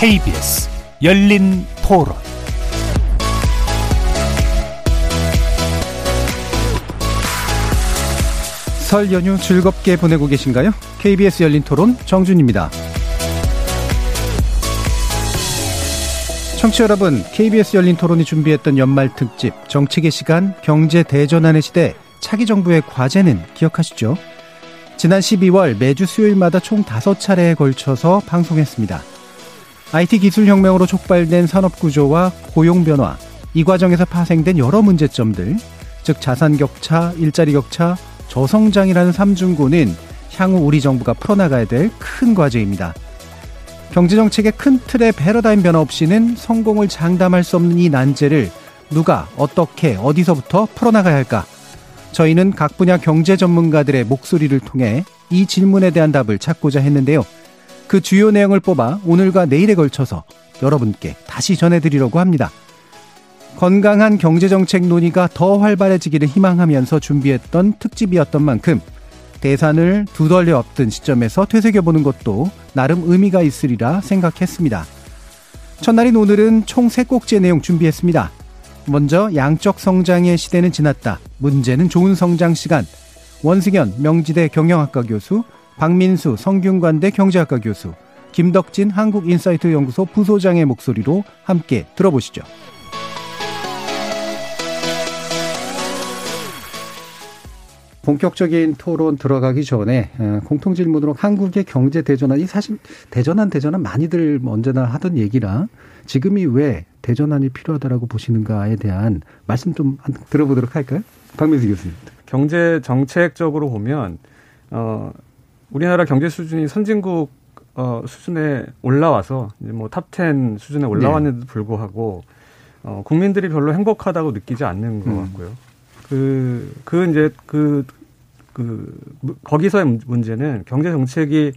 KBS 열린 토론 설 연휴 즐겁게 보내고 계신가요? KBS 열린 토론 정준입니다. 청취자 여러분, KBS 열린 토론이 준비했던 연말 특집 정책의 시간 경제 대전환의 시대 차기 정부의 과제는 기억하시죠? 지난 12월 매주 수요일마다 총 5차례에 걸쳐서 방송했습니다. IT 기술 혁명으로 촉발된 산업 구조와 고용 변화, 이 과정에서 파생된 여러 문제점들, 즉 자산 격차, 일자리 격차, 저성장이라는 삼중고는 향후 우리 정부가 풀어나가야 될 큰 과제입니다. 경제정책의 큰 틀의 패러다임 변화 없이는 성공을 장담할 수 없는 이 난제를 누가 어떻게 어디서부터 풀어나가야 할까? 저희는 각 분야 경제 전문가들의 목소리를 통해 이 질문에 대한 답을 찾고자 했는데요. 그 주요 내용을 뽑아 오늘과 내일에 걸쳐서 여러분께 다시 전해드리려고 합니다. 건강한 경제정책 논의가 더 활발해지기를 희망하면서 준비했던 특집이었던 만큼 대산을 두 덜레 없던 시점에서 되새겨보는 것도 나름 의미가 있으리라 생각했습니다. 첫날인 오늘은 총세 꼭지의 내용 준비했습니다. 먼저 양적 성장의 시대는 지났다. 문제는 좋은 성장 시간. 원승현 명지대 경영학과 교수, 박민수 성균관대 경제학과 교수, 김덕진 한국인사이트 연구소 부소장의 목소리로 함께 들어보시죠. 본격적인 토론 들어가기 전에 어, 공통 질문으로 한국의 경제 대전환이 사실 대전환 대전환 많이들 언제나 하던 얘기라 지금이 왜 대전환이 필요하다라고 보시는가에 대한 말씀 좀 들어보도록 할까요? 박민수 교수님. 경제 정책적으로 보면 어 우리나라 경제 수준이 선진국 어 수준에 올라와서 이제 뭐탑 10 수준에 올라왔는데도 네. 불구하고 어 국민들이 별로 행복하다고 느끼지 않는 것 음. 같고요. 음. 그, 그 이제 그, 그, 거기서의 문제는 경제 정책이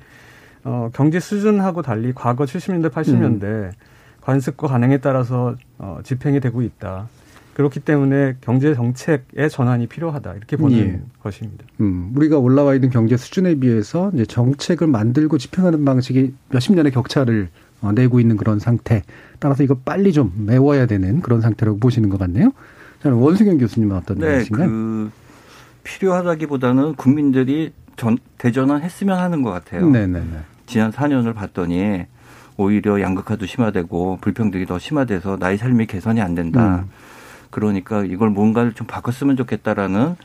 어, 경제 수준하고 달리 과거 70년대, 80년대 음. 관습과 관행에 따라서 어, 집행이 되고 있다. 그렇기 때문에 경제 정책의 전환이 필요하다 이렇게 보는 예. 것입니다. 음, 우리가 올라와 있는 경제 수준에 비해서 이제 정책을 만들고 집행하는 방식이 몇십 년의 격차를 어, 내고 있는 그런 상태. 따라서 이거 빨리 좀 메워야 되는 그런 상태라고 보시는 것 같네요. 저는 원승현 교수님은 어떤 네, 말씀인가요? 그 필요하다기보다는 국민들이 전, 대전환 했으면 하는 것 같아요. 네네네. 지난 4년을 봤더니 오히려 양극화도 심화되고 불평등이 더 심화돼서 나의 삶이 개선이 안 된다. 음. 그러니까 이걸 뭔가를 좀 바꿨으면 좋겠다라는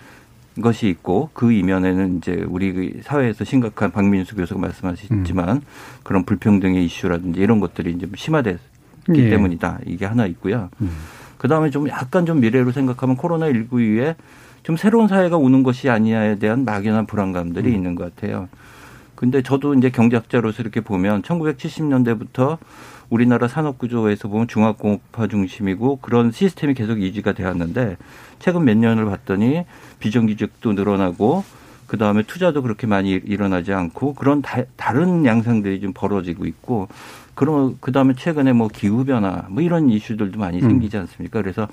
것이 있고 그 이면에는 이제 우리 사회에서 심각한 박민수 교수가 말씀하셨지만 음. 그런 불평등의 이슈라든지 이런 것들이 이제 심화됐기 예. 때문이다. 이게 하나 있고요. 음. 그 다음에 좀 약간 좀 미래로 생각하면 코로나 19 이후에 좀 새로운 사회가 오는 것이 아니냐에 대한 막연한 불안감들이 음. 있는 것 같아요. 근데 저도 이제 경제학자로서 이렇게 보면 1970년대부터 우리나라 산업 구조에서 보면 중화공업화 중심이고 그런 시스템이 계속 유지가 되었는데 최근 몇 년을 봤더니 비정규직도 늘어나고 그 다음에 투자도 그렇게 많이 일어나지 않고 그런 다, 른 양상들이 좀 벌어지고 있고 그럼 그 다음에 최근에 뭐 기후 변화 뭐 이런 이슈들도 많이 음. 생기지 않습니까? 그래서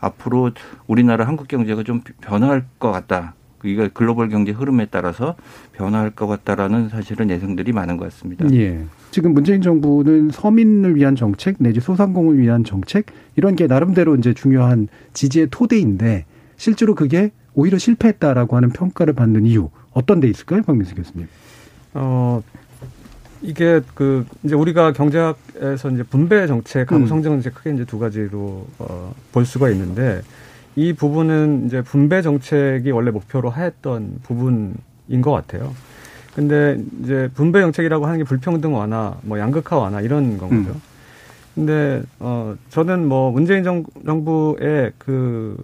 앞으로 우리나라 한국 경제가 좀 변화할 것 같다. 이게 글로벌 경제 흐름에 따라서 변화할 것 같다라는 사실은 예상들이 많은 것 같습니다. 예. 지금 문재인 정부는 서민을 위한 정책 내지 소상공을 위한 정책 이런 게 나름대로 이제 중요한 지지의 토대인데 실제로 그게 오히려 실패했다라고 하는 평가를 받는 이유 어떤 데 있을까요, 박민수 교수님? 어 이게 그 이제 우리가 경제학에서 이제 분배 정책하고 음. 성장 정책 크게 이제 두 가지로 어, 볼 수가 있는데 이 부분은 이제 분배 정책이 원래 목표로 하였던 부분인 것 같아요. 근데 이제 분배 정책이라고 하는 게 불평등 완화, 뭐 양극화 완화 이런 건 거죠. 음. 근데 어 저는 뭐 문재인 정, 정부의 그,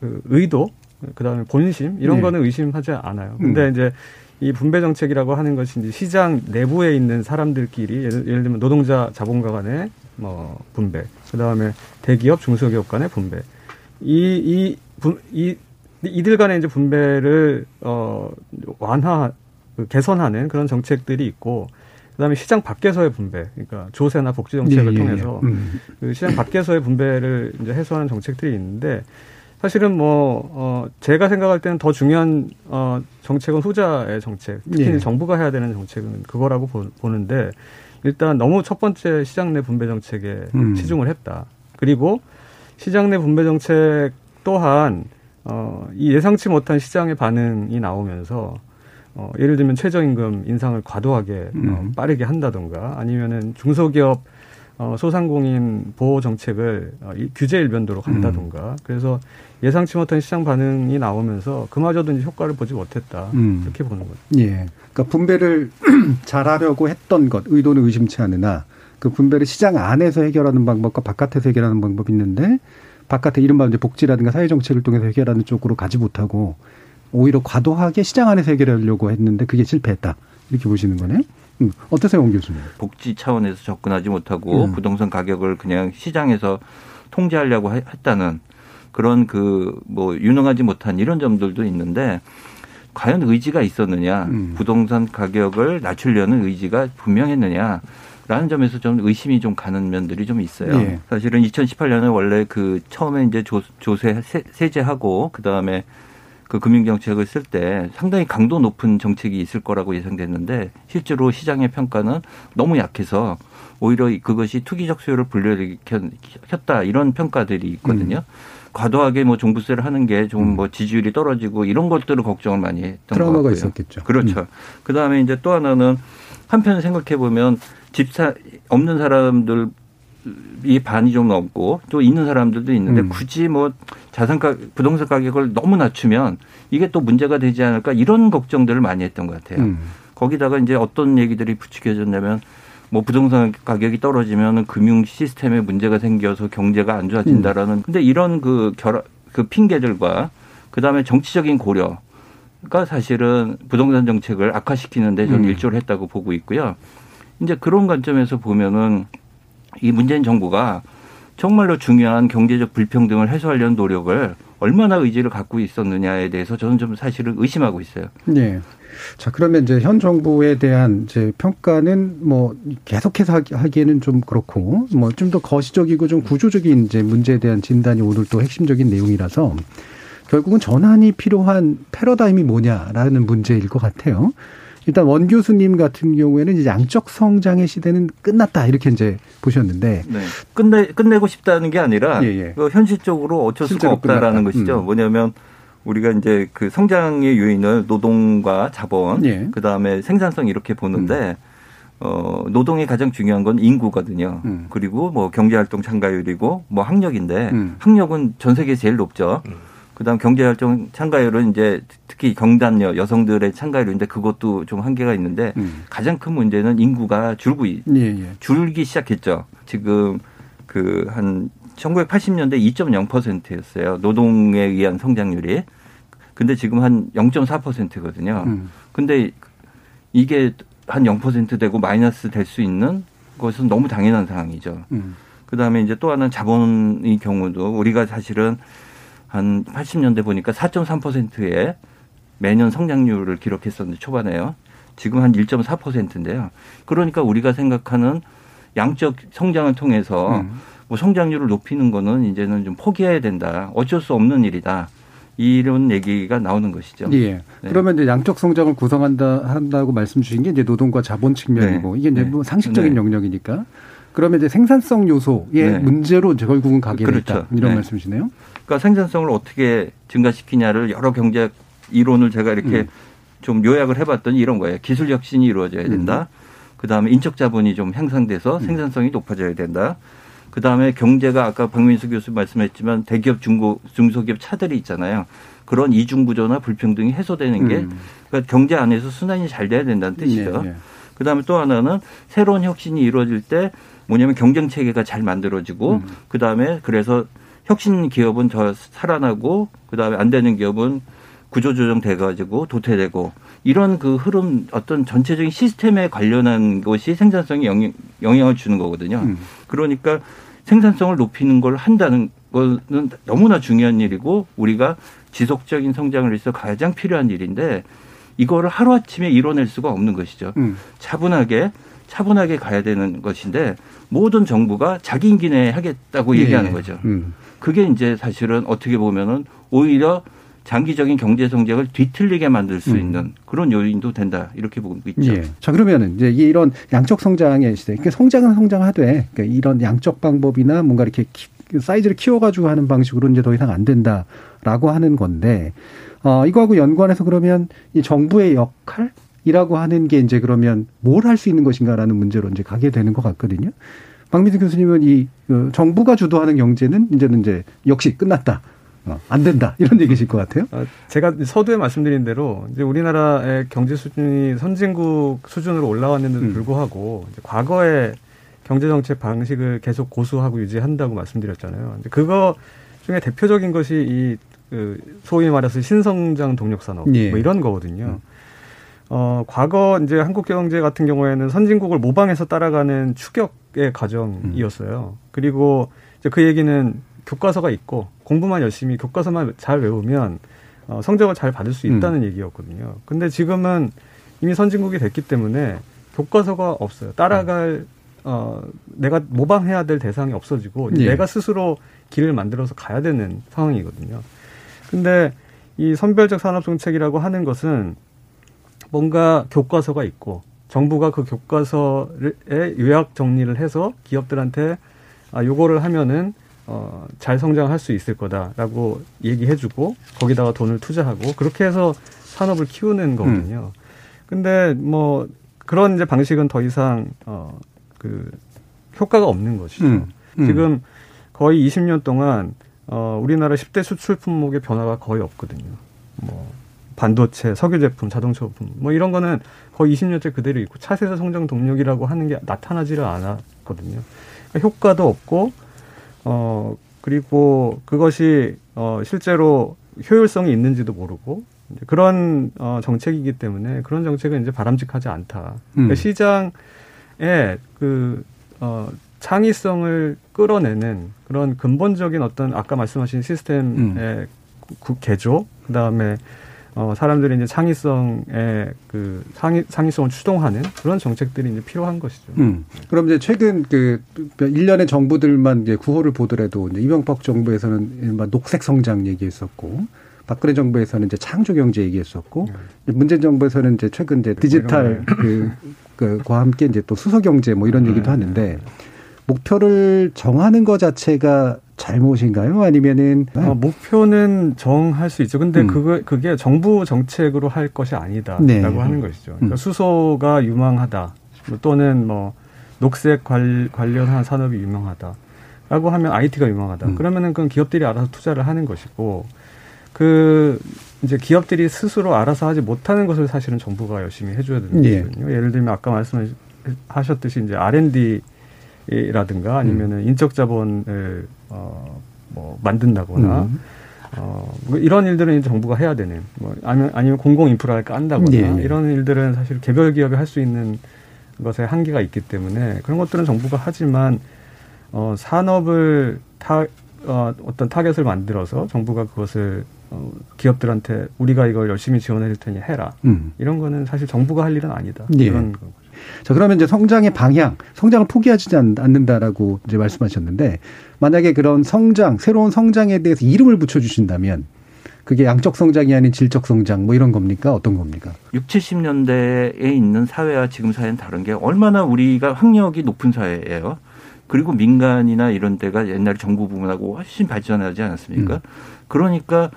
그 의도, 그다음에 본심 이런 네. 거는 의심하지 않아요. 근데 음. 이제 이 분배 정책이라고 하는 것이 이제 시장 내부에 있는 사람들끼리 예를, 예를 들면 노동자 자본가 간의 뭐 분배, 그다음에 대기업 중소기업 간의 분배. 이, 이, 이, 이들 간의 이제 분배를, 어, 완화, 그 개선하는 그런 정책들이 있고, 그다음에 시장 밖에서의 분배, 그러니까 조세나 복지 정책을 예, 예, 예. 통해서 음. 그 시장 밖에서의 분배를 이제 해소하는 정책들이 있는데 사실은 뭐, 어, 제가 생각할 때는 더 중요한, 어, 정책은 후자의 정책. 특히 예. 정부가 해야 되는 정책은 그거라고 보, 는데 일단 너무 첫 번째 시장 내 분배 정책에 음. 치중을 했다. 그리고 시장 내 분배 정책 또한 어, 이 예상치 못한 시장의 반응이 나오면서 어, 예를 들면 최저임금 인상을 과도하게 어, 음. 어, 빠르게 한다던가 아니면은 중소기업 어, 소상공인 보호 정책을 어, 이, 규제 일변도로 간다던가 음. 그래서 예상치 못한 시장 반응이 나오면서 그마저도 이제 효과를 보지 못했다 음. 이렇게 보는 거죠. 예. 그러니까 분배를 잘하려고 했던 것 의도는 의심치 않으나 그 분배를 시장 안에서 해결하는 방법과 바깥에서 해결하는 방법이 있는데 바깥에 이른바 이제 복지라든가 사회 정책을 통해서 해결하는 쪽으로 가지 못하고 오히려 과도하게 시장 안에서 해결하려고 했는데 그게 실패했다. 이렇게 보시는 거네요. 음, 어떠세요, 원 교수님? 복지 차원에서 접근하지 못하고 음. 부동산 가격을 그냥 시장에서 통제하려고 했다는 그런 그 뭐 유능하지 못한 이런 점들도 있는데 과연 의지가 있었느냐, 음. 부동산 가격을 낮추려는 의지가 분명했느냐. 라는 점에서 좀 의심이 좀 가는 면들이 좀 있어요. 예. 사실은 2018년에 원래 그 처음에 이제 조, 조세 세제하고 그 다음에 그 금융정책을 쓸 때 상당히 강도 높은 정책이 있을 거라고 예상됐는데 실제로 시장의 평가는 너무 약해서 오히려 그것이 투기적 수요를 불러일으켰다 이런 평가들이 있거든요. 음. 과도하게 뭐 종부세를 하는 게 좀뭐 음. 지지율이 떨어지고 이런 것들을 걱정을 많이 했던 트라우마가 것 같고요. 있었겠죠. 그렇죠. 음. 그 다음에 이제 또 하나는 한편 생각해 보면 집사 없는 사람들 이 반이 좀 넘고 또 있는 사람들도 있는데 음. 굳이 뭐 자산 가 부동산 가격을 너무 낮추면 이게 또 문제가 되지 않을까 이런 걱정들을 많이 했던 것 같아요. 음. 거기다가 이제 어떤 얘기들이 부추겨졌냐면 뭐 부동산 가격이 떨어지면 금융 시스템에 문제가 생겨서 경제가 안 좋아진다라는 음. 근데 이런 그 결합 그 핑계들과 그다음에 정치적인 고려가 사실은 부동산 정책을 악화시키는데 저는 음. 일조를 했다고 보고 있고요. 이제 그런 관점에서 보면은 이 문재인 정부가 정말로 중요한 경제적 불평등을 해소하려는 노력을 얼마나 의지를 갖고 있었느냐에 대해서 저는 좀 사실은 의심하고 있어요. 네. 자, 그러면 이제 현 정부에 대한 이제 평가는 뭐 계속해서 하기에는 좀 그렇고 뭐 좀 더 거시적이고 좀 구조적인 이제 문제에 대한 진단이 오늘 또 핵심적인 내용이라서 결국은 전환이 필요한 패러다임이 뭐냐라는 문제일 것 같아요. 일단 원 교수님 같은 경우에는 이제 양적 성장의 시대는 끝났다 이렇게 이제 보셨는데 네. 끝내 끝내고 싶다는 게 아니라 예, 예. 그 현실적으로 어쩔 수가 없다라는 끝났다. 것이죠. 음. 뭐냐면 우리가 이제 그 성장의 요인을 노동과 자본, 예. 그 다음에 생산성 이렇게 보는데 음. 어 노동이 가장 중요한 건 인구거든요. 음. 그리고 뭐 경제활동 참가율이고 뭐 학력인데 음. 학력은 전 세계 제일 높죠. 음. 그다음 경제활동 참가율은 이제 특히 경단녀 여성들의 참가율인데 그것도 좀 한계가 있는데 음. 가장 큰 문제는 인구가 줄고 예, 예. 줄기 시작했죠. 지금 그 한 1980년대 2.0%였어요. 노동에 의한 성장률이. 근데 지금 한 0.4%거든요. 음. 근데 이게 한 0% 되고 마이너스 될 수 있는 것은 너무 당연한 상황이죠. 음. 그다음에 이제 또 하나는 자본의 경우도 우리가 사실은 한 80년대 보니까 4.3%의 매년 성장률을 기록했었는데 초반에요. 지금 한 1.4%인데요. 그러니까 우리가 생각하는 양적 성장을 통해서 음. 뭐 성장률을 높이는 거는 이제는 좀 포기해야 된다. 어쩔 수 없는 일이다. 이런 얘기가 나오는 것이죠. 예. 네. 그러면 이제 양적 성장을 구성한다 한다고 말씀 주신 게 이제 노동과 자본 측면이고 네. 이게 이제 네. 뭐 상식적인 네. 영역이니까 그러면 이제 생산성 요소의 네. 문제로 결국은 가게 그렇죠. 됐다. 이런 네. 말씀이시네요. 그러니까 생산성을 어떻게 증가시키냐를 여러 경제 이론을 제가 이렇게 음. 좀 요약을 해봤더니 이런 거예요. 기술 혁신이 이루어져야 된다. 음. 그 다음에 인적 자본이 좀 향상돼서 음. 생산성이 높아져야 된다. 그 다음에 경제가 아까 박민수 교수 말씀했지만 대기업 중고 중소기업 차들이 있잖아요. 그런 이중 구조나 불평등이 해소되는 게 음. 그러니까 경제 안에서 순환이 잘 돼야 된다는 뜻이죠. 네, 네. 그 다음에 또 하나는 새로운 혁신이 이루어질 때 뭐냐면 경쟁 체계가 잘 만들어지고 음. 그 다음에 그래서 혁신 기업은 더 살아나고 그다음에 안 되는 기업은 구조조정 돼가지고 도태되고 이런 그 흐름 어떤 전체적인 시스템에 관련한 것이 생산성에 영향, 영향을 주는 거거든요. 음. 그러니까 생산성을 높이는 걸 한다는 거는 너무나 중요한 일이고 우리가 지속적인 성장을 위해서 가장 필요한 일인데 이거를 하루아침에 이뤄낼 수가 없는 것이죠. 음. 차분하게 차분하게 가야 되는 것인데 모든 정부가 자기 임기 내에 하겠다고 예. 얘기하는 거죠. 음. 그게 이제 사실은 어떻게 보면은 오히려 장기적인 경제 성장을 뒤틀리게 만들 수 음. 있는 그런 요인도 된다 이렇게 보고 있죠. 예. 자 그러면은 이제 이런 양적 성장의 시대, 그러니까 성장은 성장하되 그러니까 이런 양적 방법이나 뭔가 이렇게 사이즈를 키워가지고 하는 방식으로 이제 더 이상 안 된다라고 하는 건데 어 이거하고 연관해서 그러면 이 정부의 역할 이라고 하는 게 이제 그러면 뭘 할 수 있는 것인가라는 문제로 이제 가게 되는 것 같거든요. 박민수 교수님은 이그 정부가 주도하는 경제는 이제는 이제 역시 끝났다. 어, 안 된다 이런 얘기실 것 같아요. 아, 제가 서두에 말씀드린 대로 이제 우리나라의 경제 수준이 선진국 수준으로 올라왔는데도 음. 불구하고 이제 과거의 경제 정책 방식을 계속 고수하고 유지한다고 말씀드렸잖아요. 그거 중에 대표적인 것이 이그 소위 말해서 신성장 동력 산업 예. 뭐 이런 거거든요. 음. 어, 과거 이제 한국 경제 같은 경우에는 선진국을 모방해서 따라가는 추격의 과정이었어요. 음. 그리고 이제 그 얘기는 교과서가 있고 공부만 열심히 교과서만 잘 외우면 어, 성적을 잘 받을 수 있다는 음. 얘기였거든요. 근데 지금은 이미 선진국이 됐기 때문에 교과서가 없어요. 따라갈 어, 내가 모방해야 될 대상이 없어지고 예. 내가 스스로 길을 만들어서 가야 되는 상황이거든요. 근데 이 선별적 산업 정책이라고 하는 것은 뭔가 교과서가 있고 정부가 그 교과서에 요약 정리를 해서 기업들한테 아 요거를 하면은 어, 잘 성장할 수 있을 거다라고 얘기해주고 거기다가 돈을 투자하고 그렇게 해서 산업을 키우는 거거든요. 음. 근데 뭐 그런 이제 방식은 더 이상 어, 그 효과가 없는 것이죠. 음. 음. 지금 거의 20년 동안 어, 우리나라 10대 수출 품목의 변화가 거의 없거든요. 뭐 반도체, 석유 제품, 자동차 부품 뭐 이런 거는 거의 20년째 그대로 있고 차세대 성장 동력이라고 하는 게 나타나지를 않았거든요. 그러니까 효과도 없고 어 그리고 그것이 어 실제로 효율성이 있는지도 모르고 이제 그런 어 정책이기 때문에 그런 정책은 이제 바람직하지 않다. 그러니까 음. 시장에 그어 창의성을 끌어내는 그런 근본적인 어떤 아까 말씀하신 시스템의 음. 개조 그다음에 어, 사람들이 이제 창의성에 그 상위, 상위성을 추동하는 그런 정책들이 이제 필요한 것이죠. 음. 그럼 이제 최근 그 일련의 정부들만 이제 구호를 보더라도 이제 이명박 정부에서는 녹색 성장 얘기했었고 박근혜 정부에서는 이제 창조 경제 얘기했었고 네. 문재인 정부에서는 이제 최근 이제 디지털 그, 그과 함께 이제 또 수소 경제 뭐 이런 네. 얘기도 하는데 목표를 정하는 것 자체가 잘못인가요? 아니면은 어, 목표는 정할 수 있죠. 근데 음. 그거 그게 정부 정책으로 할 것이 아니다라고 네. 하는 것이죠. 그러니까 음. 수소가 유망하다 또는 뭐 녹색 관, 관련한 산업이 유명하다라고 하면 IT가 유명하다. 음. 그러면은 그건 기업들이 알아서 투자를 하는 것이고 그 이제 기업들이 스스로 알아서 하지 못하는 것을 사실은 정부가 열심히 해줘야 되는 예. 거거든요. 예를 들면 아까 말씀하셨듯이 이제 R&D 라든가 아니면은 음. 인적 자본을 어뭐 만든다거나 음. 어, 뭐 이런 일들은 이제 정부가 해야 되는, 뭐, 아니면, 아니면 공공 인프라를 깐다거나, 네, 네. 이런 일들은 사실 개별 기업이 할 수 있는 것에 한계가 있기 때문에 그런 것들은 정부가 하지만, 어, 산업을 타, 어, 어떤 타겟을 만들어서 정부가 그것을 어, 기업들한테 우리가 이걸 열심히 지원해 줄 테니 해라. 음. 이런 거는 사실 정부가 할 일은 아니다. 네. 그런 거죠. 자, 그러면 이제 성장의 방향, 성장을 포기하지 않는다라고 이제 말씀하셨는데 만약에 그런 성장, 새로운 성장에 대해서 이름을 붙여 주신다면 그게 양적 성장이 아닌 질적 성장 뭐 이런 겁니까? 어떤 겁니까? 6, 70년대에 있는 사회와 지금 사회는 다른 게 얼마나 우리가 학력이 높은 사회예요. 그리고 민간이나 이런 데가 옛날에 정부 부문하고 훨씬 발전하지 않았습니까? 음. 그러니까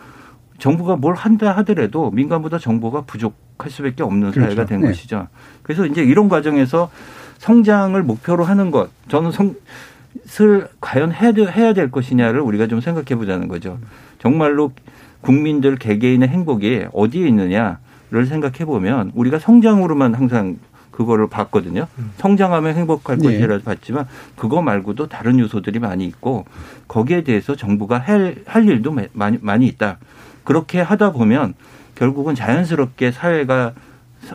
정부가 뭘 한다 하더라도 민간보다 정보가 부족할 수밖에 없는 그렇죠. 사회가 된 네. 것이죠. 그래서 이제 이런 과정에서 성장을 목표로 하는 것, 저는 성 을 과연 해야, 해야 될 것이냐를 우리가 좀 생각해 보자는 거죠. 정말로 국민들 개개인의 행복이 어디에 있느냐를 생각해 보면 우리가 성장으로만 항상 그거를 봤거든요. 성장하면 행복할 네. 것이라도 봤지만 그거 말고도 다른 요소들이 많이 있고 거기에 대해서 정부가 할, 할 일도 많이, 많이 있다. 그렇게 하다 보면 결국은 자연스럽게 사회가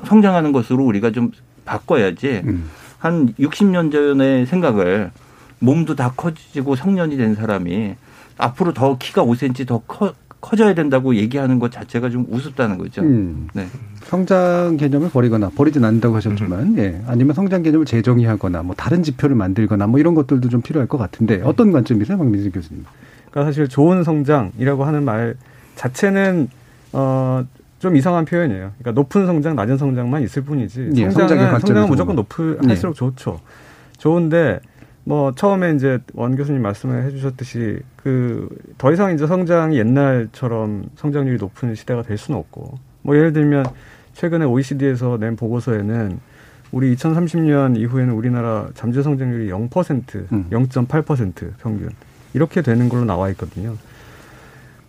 성장하는 것으로 우리가 좀 바꿔야지 음. 한 60년 전의 생각을 몸도 다 커지고 성년이 된 사람이 앞으로 더 키가 5cm 더 커, 커져야 된다고 얘기하는 것 자체가 좀 우습다는 거죠. 음. 네. 성장 개념을 버리거나 버리진 않는다고 하셨지만, 음. 예. 아니면 성장 개념을 재정의하거나 뭐 다른 지표를 만들거나 뭐 이런 것들도 좀 필요할 것 같은데 어떤 관점이세요, 박민수 교수님? 그러니까 사실 좋은 성장이라고 하는 말 자체는 어, 좀 이상한 표현이에요. 그러니까 높은 성장, 낮은 성장만 있을 뿐이지. 예, 성장은, 성장은 무조건 높을, 네. 할수록 좋죠. 좋은데, 뭐, 처음에 이제 원 교수님 말씀을 해 주셨듯이, 그, 더 이상 이제 성장이 옛날처럼 성장률이 높은 시대가 될 수는 없고, 뭐, 예를 들면, 최근에 OECD에서 낸 보고서에는 우리 2030년 이후에는 우리나라 잠재 성장률이 0%, 음. 0.8% 평균. 이렇게 되는 걸로 나와 있거든요.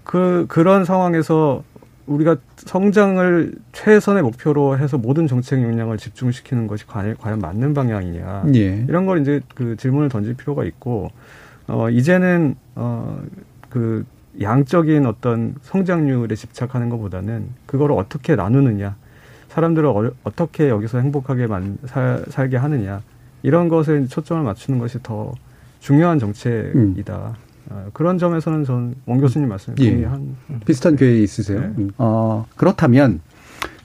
그, 그런 상황에서 우리가 성장을 최선의 목표로 해서 모든 정책 역량을 집중시키는 것이 과연, 과연 맞는 방향이냐. 예. 이런 걸 이제 그 질문을 던질 필요가 있고, 어, 이제는, 어, 그 양적인 어떤 성장률에 집착하는 것보다는 그거를 어떻게 나누느냐. 사람들을 어, 떻게 여기서 행복하게 만, 살, 살게 하느냐. 이런 것에 초점을 맞추는 것이 더 중요한 정책이다. 음. 어, 그런 점에서는 전 원 교수님 말씀에 예. 동의한 비슷한 괴에 있으세요. 네. 음. 어, 그렇다면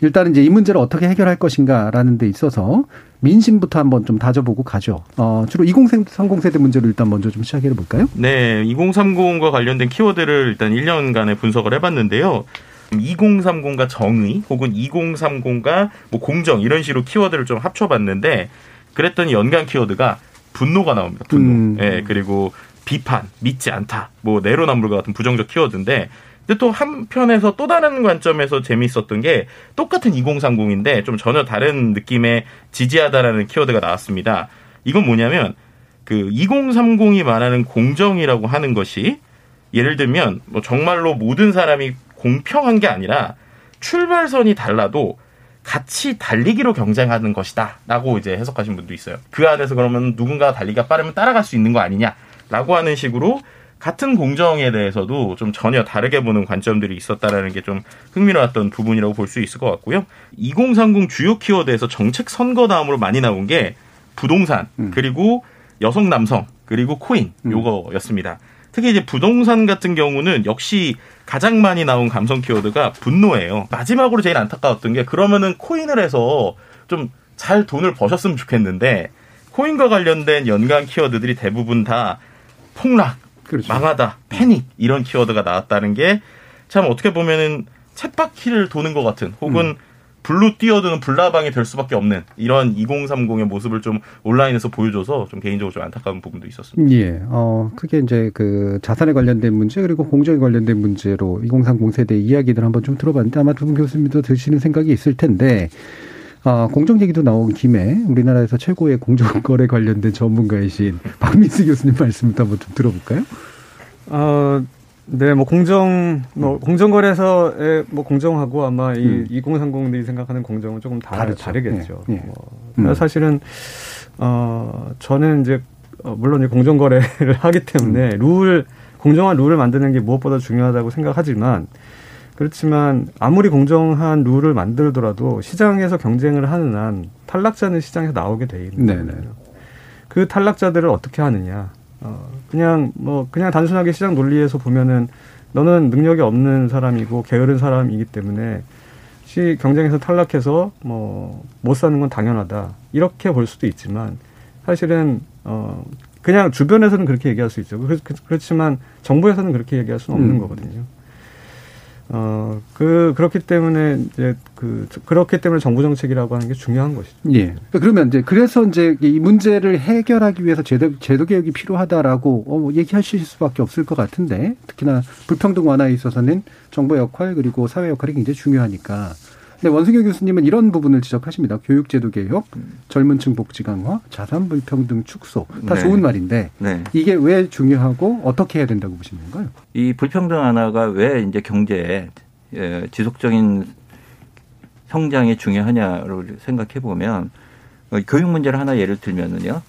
일단은 이제 이 문제를 어떻게 해결할 것인가라는 데 있어서 민심부터 한번 좀 다져보고 가죠. 어, 주로 2030 세대 문제를 일단 먼저 좀 시작해 볼까요? 네, 2030과 관련된 키워드를 일단 1년간의 분석을 해봤는데요. 2030과 정의 혹은 2030과 뭐 공정 이런 식으로 키워드를 좀 합쳐봤는데 그랬더니 연관 키워드가 분노가 나옵니다. 분노. 음. 예, 그리고 비판, 믿지 않다, 뭐 내로남불과 같은 부정적 키워드인데 근데 또 한편에서 또 다른 관점에서 재미있었던 게 똑같은 2030인데 좀 전혀 다른 느낌의 지지하다라는 키워드가 나왔습니다. 이건 뭐냐면 그 2030이 말하는 공정이라고 하는 것이 예를 들면 뭐 정말로 모든 사람이 공평한 게 아니라 출발선이 달라도 같이 달리기로 경쟁하는 것이다. 라고 이제 해석하신 분도 있어요. 그 안에서 그러면 누군가 달리기가 빠르면 따라갈 수 있는 거 아니냐. 라고 하는 식으로 같은 공정에 대해서도 좀 전혀 다르게 보는 관점들이 있었다라는 게 좀 흥미로웠던 부분이라고 볼 수 있을 것 같고요. 2030 주요 키워드에서 정책 선거 다음으로 많이 나온 게 부동산, 음. 그리고 여성 남성, 그리고 코인 음. 요거였습니다. 특히 이제 부동산 같은 경우는 역시 가장 많이 나온 감성 키워드가 분노예요. 마지막으로 제일 안타까웠던 게 그러면은 코인을 해서 좀 잘 돈을 버셨으면 좋겠는데 코인과 관련된 연관 키워드들이 대부분 다 폭락, 그렇죠. 망하다, 패닉 이런 키워드가 나왔다는 게 참 어떻게 보면은 챗바퀴를 도는 것 같은 혹은 음. 불로 뛰어드는 불나방이 될 수밖에 없는 이런 2030의 모습을 좀 온라인에서 보여줘서 좀 개인적으로 좀 안타까운 부분도 있었습니다. 예. 어, 크게 이제 그 자산에 관련된 문제 그리고 공정에 관련된 문제로 2030 세대 이야기들 한번 좀 들어봤는데 아마 두 분 교수님도 드시는 생각이 있을 텐데 아, 공정 얘기도 나온 김에 우리나라에서 최고의 공정거래 관련된 전문가이신 박민수 교수님 말씀부터 한번 좀 들어볼까요? 어, 네, 뭐 공정, 뭐 공정거래에서의 뭐 공정하고 아마 이 음. 2030들이 생각하는 공정은 조금 다. 다르겠죠. 네. 네. 뭐, 음. 사실은 어 저는 이제 어, 물론 공정거래를 하기 때문에 음. 룰 공정한 룰을 만드는 게 무엇보다 중요하다고 생각하지만 그렇지만 아무리 공정한 룰을 만들더라도 시장에서 경쟁을 하는 한 탈락자는 시장에서 나오게 돼 있는 거예요. 그 탈락자들을 어떻게 하느냐. 어, 그냥 뭐 그냥 단순하게 시장 논리에서 보면은 너는 능력이 없는 사람이고 게으른 사람이기 때문에 시 경쟁에서 탈락해서 뭐 못 사는 건 당연하다 이렇게 볼 수도 있지만 사실은 어 그냥 주변에서는 그렇게 얘기할 수 있죠. 그렇지만 정부에서는 그렇게 얘기할 수는 없는 음. 거거든요. 어, 그, 그렇기 때문에 이제 그, 그렇기 때문에 정부 정책이라고 하는 게 중요한 것이죠. 예. 그러면 이제 그래서 이제 이 문제를 해결하기 위해서 제도, 제도 개혁이 필요하다라고 어, 뭐 얘기하실 수밖에 없을 것 같은데 특히나 불평등 완화에 있어서는 정부 역할 그리고 사회 역할이 굉장히 중요하니까 네, 원승현 교수님은 이런 부분을 지적하십니다. 교육제도 개혁, 젊은층 복지 강화, 자산 불평등 축소 다 네. 좋은 말인데 네. 이게 왜 중요하고 어떻게 해야 된다고 보시는 건가요? 이 불평등 완화가 왜 이제 경제에 예, 지속적인 성장이 중요하냐를 생각해 보면 어, 교육 문제를 하나 예를 들면은요.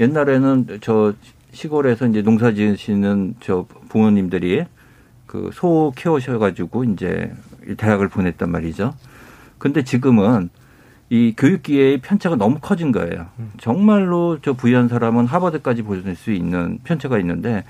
옛날에는 저 시골에서 이제 농사 지으시는 저 부모님들이 그 소 키우셔가지고 이제 대학을 보냈단 말이죠. 근데 지금은 이 교육 기회의 편차가 너무 커진 거예요. 정말로 저 부유한 사람은 하버드까지 보낼 수 있는 편차가 있는데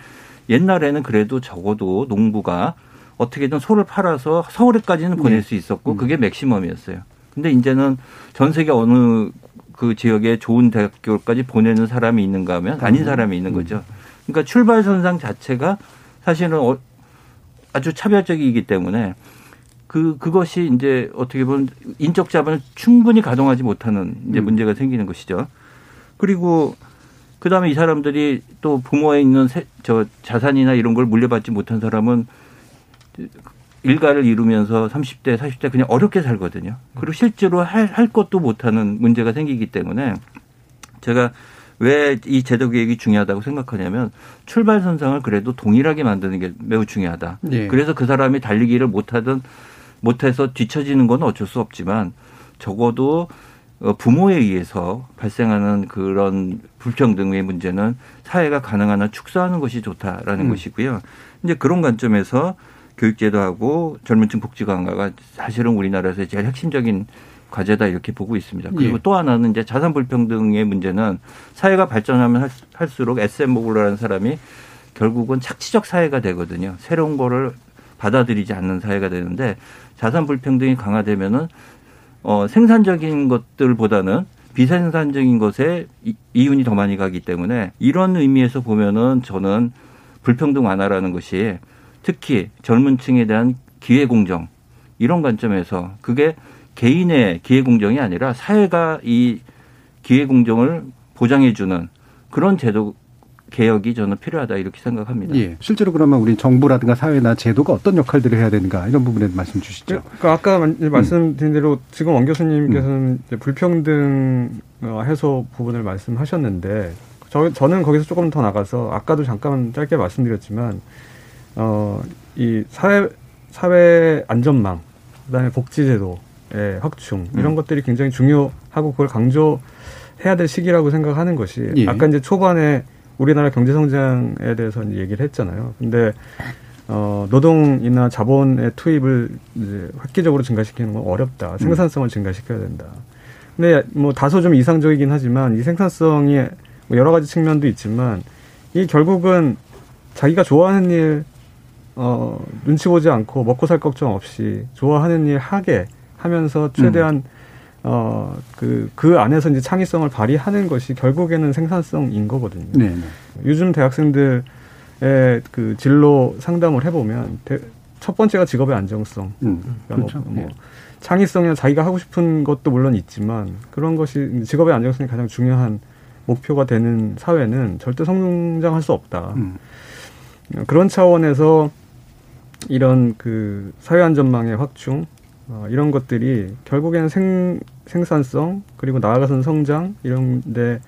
옛날에는 그래도 적어도 농부가 어떻게든 소를 팔아서 서울에까지는 보낼 네. 수 있었고 음. 그게 맥시멈이었어요. 근데 이제는 전 세계 어느 그 지역에 좋은 대학교까지 보내는 사람이 있는가 하면 아닌 음. 사람이 있는 거죠. 그러니까 출발선상 자체가 사실은 어, 아주 차별적이기 때문에 그 그것이 이제 어떻게 보면 인적 자본을 충분히 가동하지 못하는 이제 음. 문제가 생기는 것이죠. 그리고 그다음에 이 사람들이 또 부모에 있는 세, 저 자산이나 이런 걸 물려받지 못한 사람은 일가를 이루면서 30대, 40대 그냥 어렵게 살거든요. 그리고 실제로 할, 할 것도 못하는 문제가 생기기 때문에 제가 왜 이 제도 계획이 중요하다고 생각하냐면 출발선상을 그래도 동일하게 만드는 게 매우 중요하다. 예. 그래서 그 사람이 달리기를 못하든 못해서 뒤처지는 건 어쩔 수 없지만 적어도 어, 부모에 의해서 발생하는 그런 불평등의 문제는 사회가 가능한 한 축소하는 것이 좋다라는 음. 것이고요. 이제 그런 관점에서 교육제도하고 젊은층 복지 강화가 사실은 우리나라에서 제일 핵심적인 과제다 이렇게 보고 있습니다. 그리고 예. 또 하나는 이제 자산 불평등의 문제는 사회가 발전하면 할수록 SM 모글러라는 사람이 결국은 착취적 사회가 되거든요. 새로운 거를 받아들이지 않는 사회가 되는데 자산 불평등이 강화되면은 어 생산적인 것들보다는 비생산적인 것에 이윤이 더 많이 가기 때문에 이런 의미에서 보면은 저는 불평등 완화라는 것이 특히 젊은 층에 대한 기회 공정 이런 관점에서 그게 개인의 기회 공정이 아니라 사회가 이 기회 공정을 보장해 주는 그런 제도 개혁이 저는 필요하다 이렇게 생각합니다. 예. 실제로 그러면 우리 정부라든가 사회나 제도가 어떤 역할들을 해야 되는가 이런 부분에 말씀 주시죠. 그러니까 아까 말씀드린 대로 지금 원 교수님께서는 음. 불평등 어, 해소 부분을 말씀하셨는데 저, 저는 거기서 조금 더 나가서 아까도 잠깐 짧게 말씀드렸지만 어, 이 사회, 사회 안전망, 그 다음에 복지제도의 확충, 이런 음. 것들이 굉장히 중요하고 그걸 강조 해야 될 시기라고 생각하는 것이, 예. 아까 이제 초반에 우리나라 경제 성장에 대해서 이제 얘기를 했잖아요. 근데, 어, 노동이나 자본의 투입을 이제 획기적으로 증가시키는 건 어렵다. 음. 생산성을 증가시켜야 된다. 근데 뭐 다소 좀 이상적이긴 하지만 이 생산성이 뭐 여러 가지 측면도 있지만 이 결국은 자기가 좋아하는 일 어, 눈치 보지 않고 먹고 살 걱정 없이 좋아하는 일 하게 하면서 최대한 음. 어, 그, 그 안에서 이제 창의성을 발휘하는 것이 결국에는 생산성인 거거든요. 네, 네. 요즘 대학생들의 그 진로 상담을 해보면 대, 첫 번째가 직업의 안정성. 음, 그러니까 그렇죠. 뭐, 뭐 창의성이나 자기가 하고 싶은 것도 물론 있지만 그런 것이 직업의 안정성이 가장 중요한 목표가 되는 사회는 절대 성장할 수 없다. 음. 그런 차원에서 이런 그 사회 안전망의 확충 어, 이런 것들이 결국에는 생, 생산성 그리고 나아가선 성장 이런데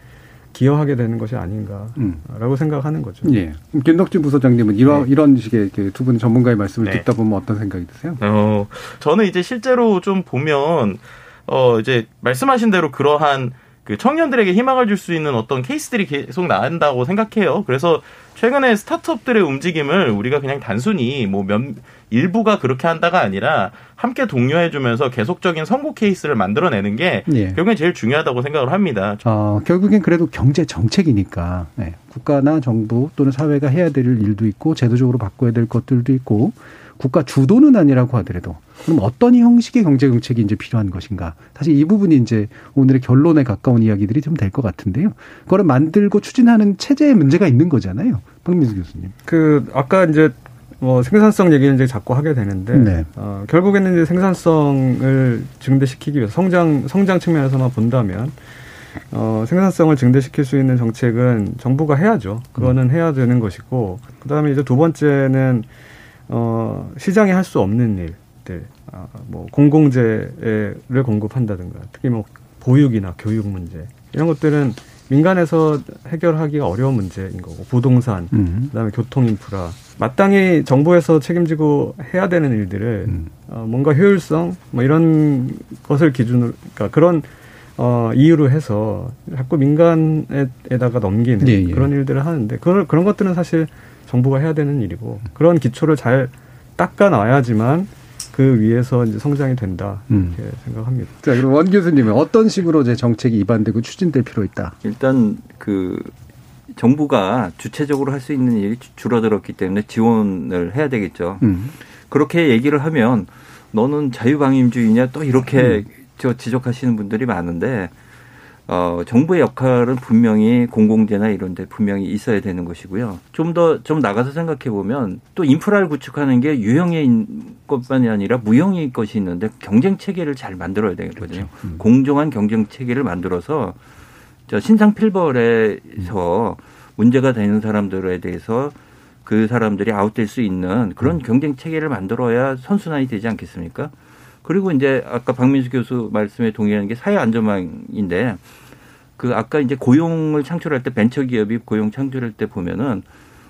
기여하게 되는 것이 아닌가라고 음. 생각하는 거죠. 예. 김덕진 부소장님은 이런 네. 이런 식의 두 분 전문가의 말씀을 네. 듣다 보면 어떤 생각이 드세요? 어, 저는 이제 실제로 좀 보면 어 이제 말씀하신 대로 그러한 그 청년들에게 희망을 줄 수 있는 어떤 케이스들이 계속 나온다고 생각해요. 그래서 최근에 스타트업들의 움직임을 우리가 그냥 단순히 뭐 몇 일부가 그렇게 한다가 아니라 함께 독려해주면서 계속적인 성공 케이스를 만들어내는 게 예. 결국엔 제일 중요하다고 생각을 합니다. 어, 결국엔 그래도 경제 정책이니까 네. 국가나 정부 또는 사회가 해야 될 일도 있고 제도적으로 바꿔야 될 것들도 있고 국가 주도는 아니라고 하더라도 그럼 어떤 형식의 경제 정책이 이제 필요한 것인가? 사실 이 부분이 이제 오늘의 결론에 가까운 이야기들이 좀 될 것 같은데요. 그거를 만들고 추진하는 체제에 문제가 있는 거잖아요. 박민수 교수님. 그 아까 이제 뭐 생산성 얘기는 이제 자꾸 하게 되는데 네. 어, 결국에는 이제 생산성을 증대시키기 위해서 성장 성장 측면에서만 본다면 어, 생산성을 증대시킬 수 있는 정책은 정부가 해야죠. 그거는 음. 해야 되는 것이고 그다음에 이제 두 번째는 어, 시장이 할 수 없는 일들, 아, 뭐 공공재를 공급한다든가, 특히 뭐 보육이나 교육 문제 이런 것들은 민간에서 해결하기가 어려운 문제인 거고 부동산, 음. 그다음에 교통 인프라 마땅히 정부에서 책임지고 해야 되는 일들을 음. 어, 뭔가 효율성 뭐 이런 것을 기준으로 그러니까 그런 어, 이유로 해서 자꾸 민간에다가 넘기는 예, 예. 그런 일들을 하는데 그런 그런 것들은 사실 정부가 해야 되는 일이고 그런 기초를 잘 닦아 놔야지만 그 위에서 이제 성장이 된다 음. 이렇게 음. 생각합니다. 자, 그럼 원 교수님은 어떤 식으로 이제 정책이 입안되고 추진될 필요 있다? 일단 그 정부가 주체적으로 할 수 있는 일이 줄어들었기 때문에 지원을 해야 되겠죠. 음. 그렇게 얘기를 하면 너는 자유방임주의냐 또 이렇게 음. 저 지적하시는 분들이 많은데 어, 정부의 역할은 분명히 공공재나 이런 데 분명히 있어야 되는 것이고요. 좀 더좀 좀 나가서 생각해 보면 또 인프라를 구축하는 게 유형의 것만이 아니라 무형의 것이 있는데 경쟁 체계를 잘 만들어야 되거든요. 그렇죠. 음. 공정한 경쟁 체계를 만들어서 저 신상 필벌에서 문제가 되는 사람들에 대해서 그 사람들이 아웃될 수 있는 그런 음. 경쟁 체계를 만들어야 선순환이 되지 않겠습니까? 그리고 이제 아까 박민수 교수 말씀에 동의하는 게 사회 안전망인데 그 아까 이제 고용을 창출할 때 벤처 기업이 고용 창출할 때 보면은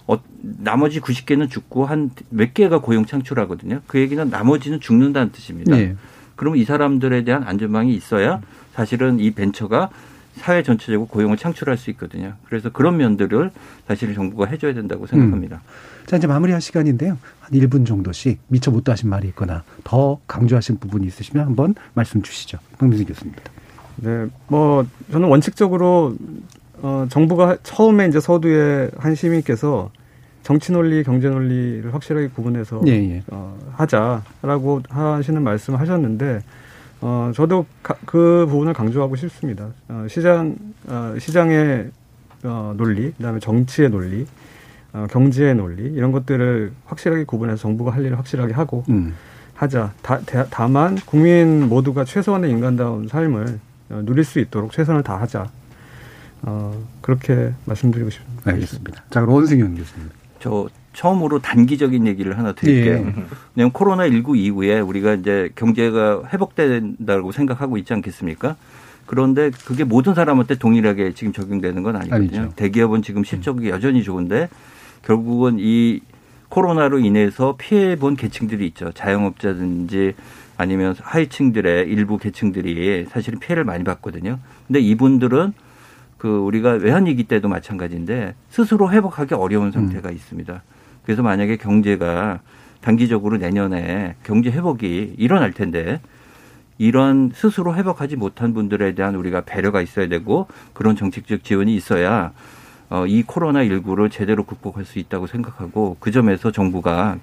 어, 나머지 90개는 죽고 한 몇 개가 고용 창출하거든요. 그 얘기는 나머지는 죽는다는 뜻입니다. 네. 그러면 이 사람들에 대한 안전망이 있어야 사실은 이 벤처가 사회 전체적으로 고용을 창출할 수 있거든요. 그래서 그런 면들을 사실 정부가 해줘야 된다고 생각합니다. 음. 자, 이제 마무리할 시간인데요. 한 1분 정도씩 미처 못 하신 말이 있거나 더 강조하신 부분이 있으시면 한번 말씀 주시죠. 박민수 교수님입니다. 네, 뭐 저는 원칙적으로 어, 정부가 처음에 이제 서두에 한 시민께서 정치 논리, 경제 논리를 확실하게 구분해서 예, 예. 어, 하자라고 하시는 말씀을 하셨는데 어, 저도 가, 그 부분을 강조하고 싶습니다. 어, 시장, 어, 시장의 어, 논리, 그다음에 정치의 논리, 어, 경제의 논리 이런 것들을 확실하게 구분해서 정부가 할 일을 확실하게 하고 음. 하자. 다, 다 만 국민 모두가 최소한의 인간다운 삶을 어, 누릴 수 있도록 최선을 다하자. 어, 그렇게 말씀드리고 싶습니다. 알겠습니다. 자, 그럼 원승현 교수님. 저 처음으로 단기적인 얘기를 하나 드릴게요. 예. 왜냐하면 코로나 19 이후에 우리가 이제 경제가 회복된다고 생각하고 있지 않겠습니까? 그런데 그게 모든 사람한테 동일하게 지금 적용되는 건 아니거든요. 아니죠. 대기업은 지금 실적이 여전히 좋은데 결국은 이 코로나로 인해서 피해 본 계층들이 있죠. 자영업자든지 아니면 하위층들의 일부 계층들이 사실은 피해를 많이 봤거든요. 근데 이분들은 그 우리가 외환위기 때도 마찬가지인데 스스로 회복하기 어려운 상태가 음. 있습니다. 그래서 만약에 경제가 단기적으로 내년에 경제 회복이 일어날 텐데 이런 스스로 회복하지 못한 분들에 대한 우리가 배려가 있어야 되고 그런 정책적 지원이 있어야 어, 이 코로나19를 제대로 극복할 수 있다고 생각하고 그 점에서 정부가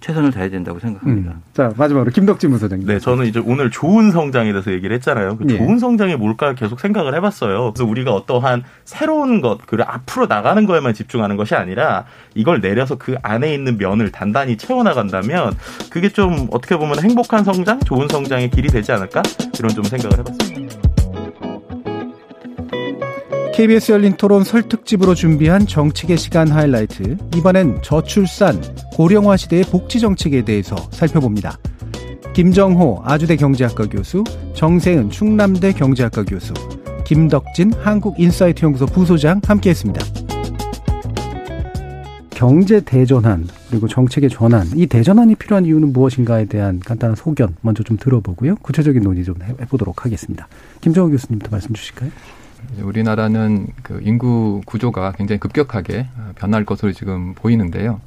최선을 다해야 된다고 생각합니다. 음. 자 마지막으로 김덕진 부소장님. 네, 저는 이제 오늘 좋은 성장에 대해서 얘기를 했잖아요. 그 예. 좋은 성장이 뭘까 계속 생각을 해봤어요. 그래서 우리가 어떠한 새로운 것, 그리고 앞으로 나가는 거에만 집중하는 것이 아니라 이걸 내려서 그 안에 있는 면을 단단히 채워나간다면 그게 좀 어떻게 보면 행복한 성장, 좋은 성장의 길이 되지 않을까 이런 좀 생각을 해봤습니다. KBS 열린 토론 설 특집으로 준비한 정책의 시간 하이라이트. 이번엔 저출산, 고령화 시대의 복지 정책에 대해서 살펴봅니다. 김정호 아주대 경제학과 교수, 정세은 충남대 경제학과 교수, 김덕진 한국인사이트 연구소 부소장 함께했습니다. 경제 대전환 그리고 정책의 전환 이 대전환이 필요한 이유는 무엇인가에 대한 간단한 소견 먼저 좀 들어보고요 구체적인 논의 좀 해보도록 하겠습니다. 김정호 교수님부터 말씀 주실까요? 우리나라는 그 인구 구조가 굉장히 급격하게 어, 변할 것으로 지금 보이는데요.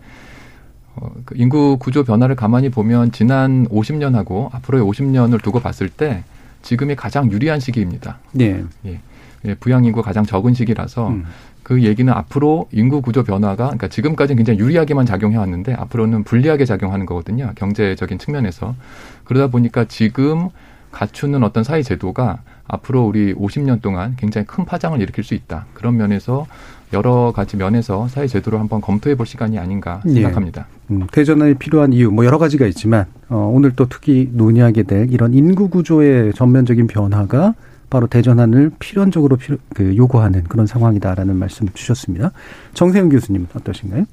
어, 그 인구 구조 변화를 가만히 보면 지난 50년하고 앞으로의 50년을 두고 봤을 때 지금이 가장 유리한 시기입니다. 네. 예. 예, 부양 인구가 가장 적은 시기라서 음. 그 얘기는 앞으로 인구 구조 변화가 그러니까 지금까지는 굉장히 유리하게만 작용해 왔는데 앞으로는 불리하게 작용하는 거거든요. 경제적인 측면에서. 그러다 보니까 지금 갖추는 어떤 사회 제도가 앞으로 우리 50년 동안 굉장히 큰 파장을 일으킬 수 있다. 그런 면에서 여러 가지 면에서 사회 제도를 한번 검토해 볼 시간이 아닌가 예. 생각합니다. 예. 음, 대전환이 필요한 이유 뭐 여러 가지가 있지만 어, 오늘 또 특히 논의하게 될 이런 인구 구조의 전면적인 변화가 바로 대전환을 필연적으로 필요, 그 요구하는 그런 상황이다라는 말씀 주셨습니다. 정세영 교수님 어떠신가요?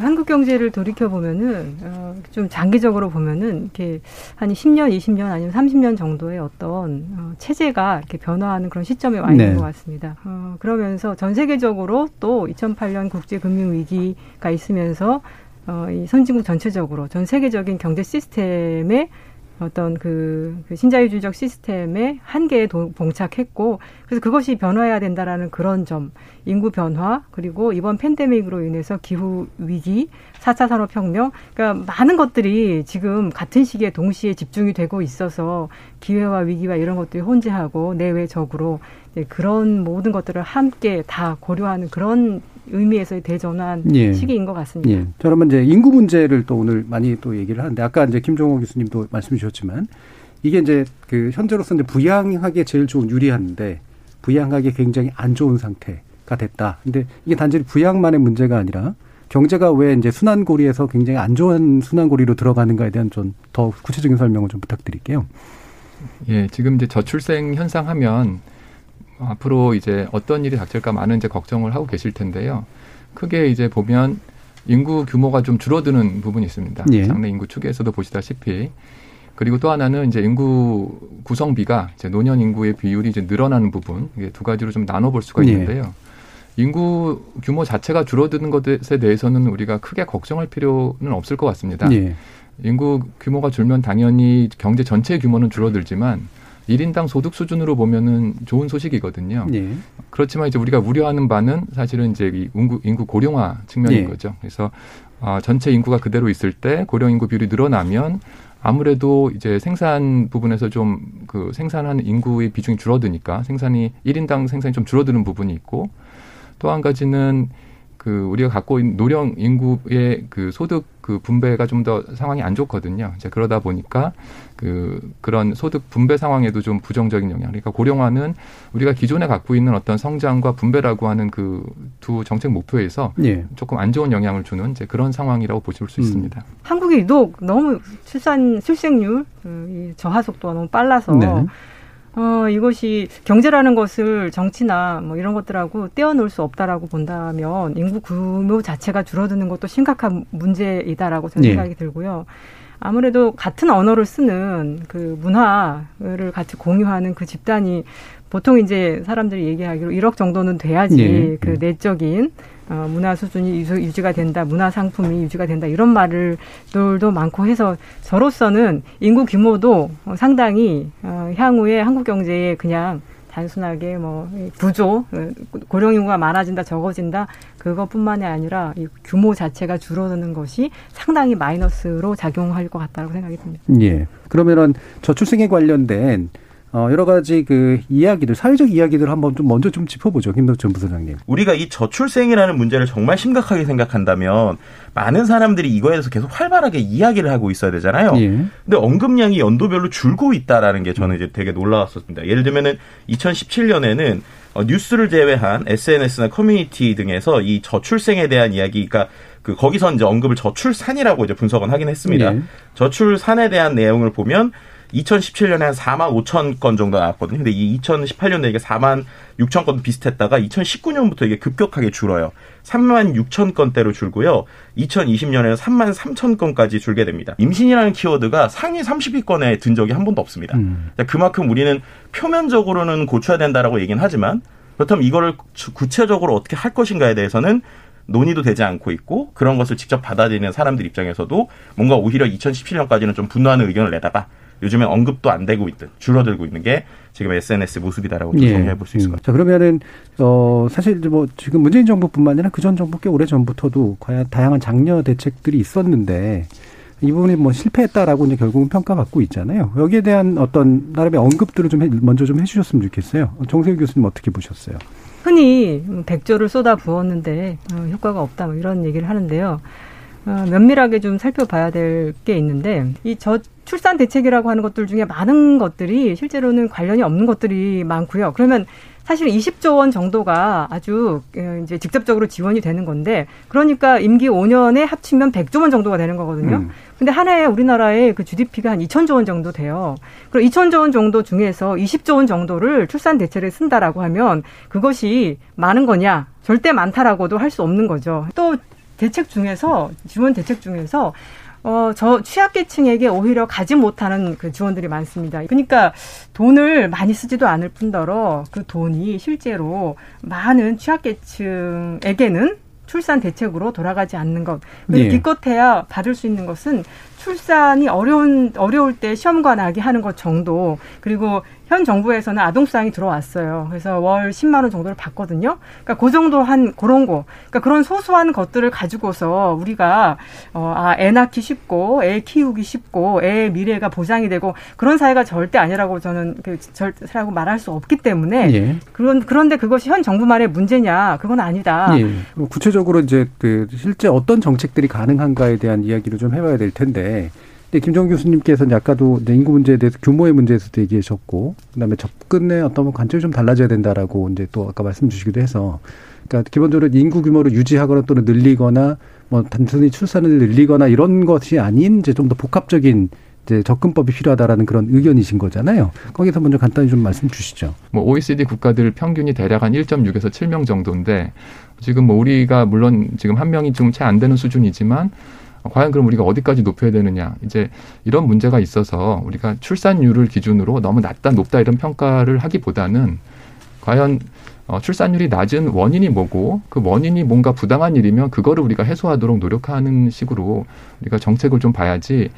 한국 경제를 돌이켜 보면은 어, 좀 장기적으로 보면은 이렇게 한 10년, 20년 아니면 30년 정도의 어떤 어, 체제가 이렇게 변화하는 그런 시점에 와 있는 네. 것 같습니다. 어, 그러면서 전 세계적으로 또 2008년 국제 금융 위기가 있으면서 어, 이 선진국 전체적으로 전 세계적인 경제 시스템에 어떤 그, 그 신자유주의적 시스템의 한계에 도, 봉착했고 그래서 그것이 변화해야 된다라는 그런 점 인구 변화 그리고 이번 팬데믹으로 인해서 기후 위기 사차 산업혁명 그러니까 많은 것들이 지금 같은 시기에 동시에 집중이 되고 있어서 기회와 위기와 이런 것들이 혼재하고 내외적으로 그런 모든 것들을 함께 다 고려하는 그런 의미에서의 대전환 예. 시기인 것 같습니다. 예. 자, 그러면 이제 인구 문제를 또 오늘 많이 또 얘기를 하는데 아까 이제 김종호 교수님도 말씀 주셨지만 이게 이제 그 현재로서 이제 부양하기에 제일 좋은 유리한데 부양하기 굉장히 안 좋은 상태가 됐다. 근데 이게 단지 부양만의 문제가 아니라 경제가 왜 이제 순환고리에서 굉장히 안 좋은 순환고리로 들어가는가에 대한 좀 더 구체적인 설명을 좀 부탁드릴게요. 예, 지금 이제 저출생 현상 하면 앞으로 이제 어떤 일이 닥칠까 많은 이제 걱정을 하고 계실 텐데요. 크게 이제 보면 인구 규모가 좀 줄어드는 부분이 있습니다. 예. 장래 인구 추계에서도 보시다시피 그리고 또 하나는 이제 인구 구성비가 이제 노년 인구의 비율이 이제 늘어나는 부분 이게 두 가지로 좀 나눠볼 수가 예. 있는데요. 예. 인구 규모 자체가 줄어드는 것에 대해서는 우리가 크게 걱정할 필요는 없을 것 같습니다. 예. 인구 규모가 줄면 당연히 경제 전체 규모는 줄어들지만 일인당 소득 수준으로 보면은 좋은 소식이거든요. 예. 그렇지만 이제 우리가 우려하는 바는 사실은 이제 이 인구, 인구 고령화 측면인 예. 거죠. 그래서 어, 전체 인구가 그대로 있을 때 고령 인구 비율이 늘어나면 아무래도 이제 생산 부분에서 좀 그 생산하는 인구의 비중이 줄어드니까 생산이 일인당 생산이 좀 줄어드는 부분이 있고 또 한 가지는 그 우리가 갖고 있는 노령 인구의 그 소득 그 분배가 좀 더 상황이 안 좋거든요. 이제 그러다 보니까 그 그런 소득 분배 상황에도 좀 부정적인 영향. 그러니까 고령화는 우리가 기존에 갖고 있는 어떤 성장과 분배라고 하는 그 두 정책 목표에서 예. 조금 안 좋은 영향을 주는 이제 그런 상황이라고 보실 수 음. 있습니다. 한국이 유독 너무 출산 출생률 그 저하 속도가 너무 빨라서 네. 어, 이것이 경제라는 것을 정치나 뭐 이런 것들하고 떼어놓을 수 없다라고 본다면 인구 규모 자체가 줄어드는 것도 심각한 문제이다라고 저는 예. 생각이 들고요. 아무래도 같은 언어를 쓰는 그 문화를 같이 공유하는 그 집단이 보통 이제 사람들이 얘기하기로 1억 정도는 돼야지 예. 그 내적인 어, 문화 수준이 유지가 된다, 문화 상품이 유지가 된다 이런 말을들도 많고 해서 저로서는 인구 규모도 상당히 어, 향후에 한국 경제에 그냥 단순하게 뭐 구조 어, 고령 인구가 많아진다 적어진다 그것뿐만이 아니라 이 규모 자체가 줄어드는 것이 상당히 마이너스로 작용할 것 같다고 생각이 듭니다. 예. 그러면은 저출생에 관련된 어, 여러 가지 그 이야기들, 사회적 이야기들 한번 좀 먼저 좀 짚어보죠. 김덕전 부사장님. 우리가 이 저출생이라는 문제를 정말 심각하게 생각한다면 많은 사람들이 이거에 대해서 계속 활발하게 이야기를 하고 있어야 되잖아요. 예. 근데 언급량이 연도별로 줄고 있다라는 게 저는 이제 되게 놀라웠었습니다. 예를 들면은 2017년에는 어, 뉴스를 제외한 SNS나 커뮤니티 등에서 이 저출생에 대한 이야기가 그 거기서 이제 언급을 저출산이라고 이제 분석은 하긴 했습니다. 예. 저출산에 대한 내용을 보면 2017년에 한 4만 5천 건 정도 나왔거든요. 근데 이 2018년에 이게 4만 6천 건 비슷했다가 2019년부터 이게 급격하게 줄어요. 3만 6천 건대로 줄고요. 2020년에는 3만 3천 건까지 줄게 됩니다. 임신이라는 키워드가 상위 30위권에 든 적이 한 번도 없습니다. 음. 그만큼 우리는 표면적으로는 고쳐야 된다라고 얘기는 하지만 그렇다면 이거를 구체적으로 어떻게 할 것인가에 대해서는 논의도 되지 않고 있고 그런 것을 직접 받아들이는 사람들 입장에서도 뭔가 오히려 2017년까지는 좀 분노하는 의견을 내다가 요즘에 언급도 안 되고 있든 줄어들고 있는 게 지금 SNS 모습이다라고 예. 정리해 볼 수 있을 것 같아요. 자, 그러면은 어 사실 뭐 지금 문재인 정부뿐만 아니라 그 전 정부 꽤 오래 전부터도 과연 다양한 장려 대책들이 있었는데 이 부분이 뭐 실패했다라고 이제 결국은 평가받고 있잖아요. 여기에 대한 어떤 나름의 언급들을 좀 해, 먼저 좀 해주셨으면 좋겠어요. 정세일 교수님 어떻게 보셨어요? 흔히 백조를 쏟아 부었는데 어, 효과가 없다 뭐 이런 얘기를 하는데요. 어, 면밀하게 좀 살펴봐야 될 게 있는데 이 저 출산 대책이라고 하는 것들 중에 많은 것들이 실제로는 관련이 없는 것들이 많고요. 그러면 사실 20조 원 정도가 아주 어, 이제 직접적으로 지원이 되는 건데 그러니까 임기 5년에 합치면 100조 원 정도가 되는 거거든요. 음. 근데 한 해에 우리나라의 그 GDP가 한 2천조 원 정도 돼요. 그럼 2천조 원 정도 중에서 20조 원 정도를 출산 대책에 쓴다라고 하면 그것이 많은 거냐? 절대 많다라고도 할 수 없는 거죠. 또 대책 중에서 지원 대책 중에서 어, 저 취약계층에게 오히려 가지 못하는 그 지원들이 많습니다. 그러니까 돈을 많이 쓰지도 않을 뿐더러 그 돈이 실제로 많은 취약계층에게는 출산 대책으로 돌아가지 않는 것. 그리고 예. 기껏해야 받을 수 있는 것은 출산이 어려운 어려울 때 시험관 나게 하는 것 정도. 그리고 현 정부에서는 아동수당이 들어왔어요. 그래서 월 10만 원 정도를 받거든요. 그러니까 그 정도 한 그런 거. 그러니까 그런 소소한 것들을 가지고서 우리가 어, 아, 애 낳기 쉽고 애 키우기 쉽고 애 미래가 보장이 되고 그런 사회가 절대 아니라고 저는 그 절대라고 말할 수 없기 때문에 예. 그런 그런데 그것이 현 정부만의 문제냐? 그건 아니다. 예. 구체적으로 이제 그 실제 어떤 정책들이 가능한가에 대한 이야기를 좀 해봐야 될 텐데 네, 김정 교수님께서는 아까도 인구 문제에 대해서 규모의 문제에서도 얘기하셨고, 그다음에 접근의 어떤 관점이 좀 달라져야 된다라고 이제 또 아까 말씀 주시기도 해서, 그러니까 기본적으로 인구 규모를 유지하거나 또는 늘리거나 뭐 단순히 출산을 늘리거나 이런 것이 아닌 이제 좀 더 복합적인 이제 접근법이 필요하다라는 그런 의견이신 거잖아요. 거기서 먼저 간단히 좀 말씀 주시죠. 뭐 OECD 국가들 평균이 대략 한 1.6에서 7명 정도인데 지금 뭐 우리가 물론 지금 한 명이 좀 채 안 되는 수준이지만 과연 그럼 우리가 어디까지 높여야 되느냐. 이제 이런 문제가 있어서 우리가 출산율을 기준으로 너무 낮다 높다 이런 평가를 하기보다는 과연 어, 출산율이 낮은 원인이 뭐고 그 원인이 뭔가 부당한 일이면 그거를 우리가 해소하도록 노력하는 식으로 우리가 정책을 좀 봐야지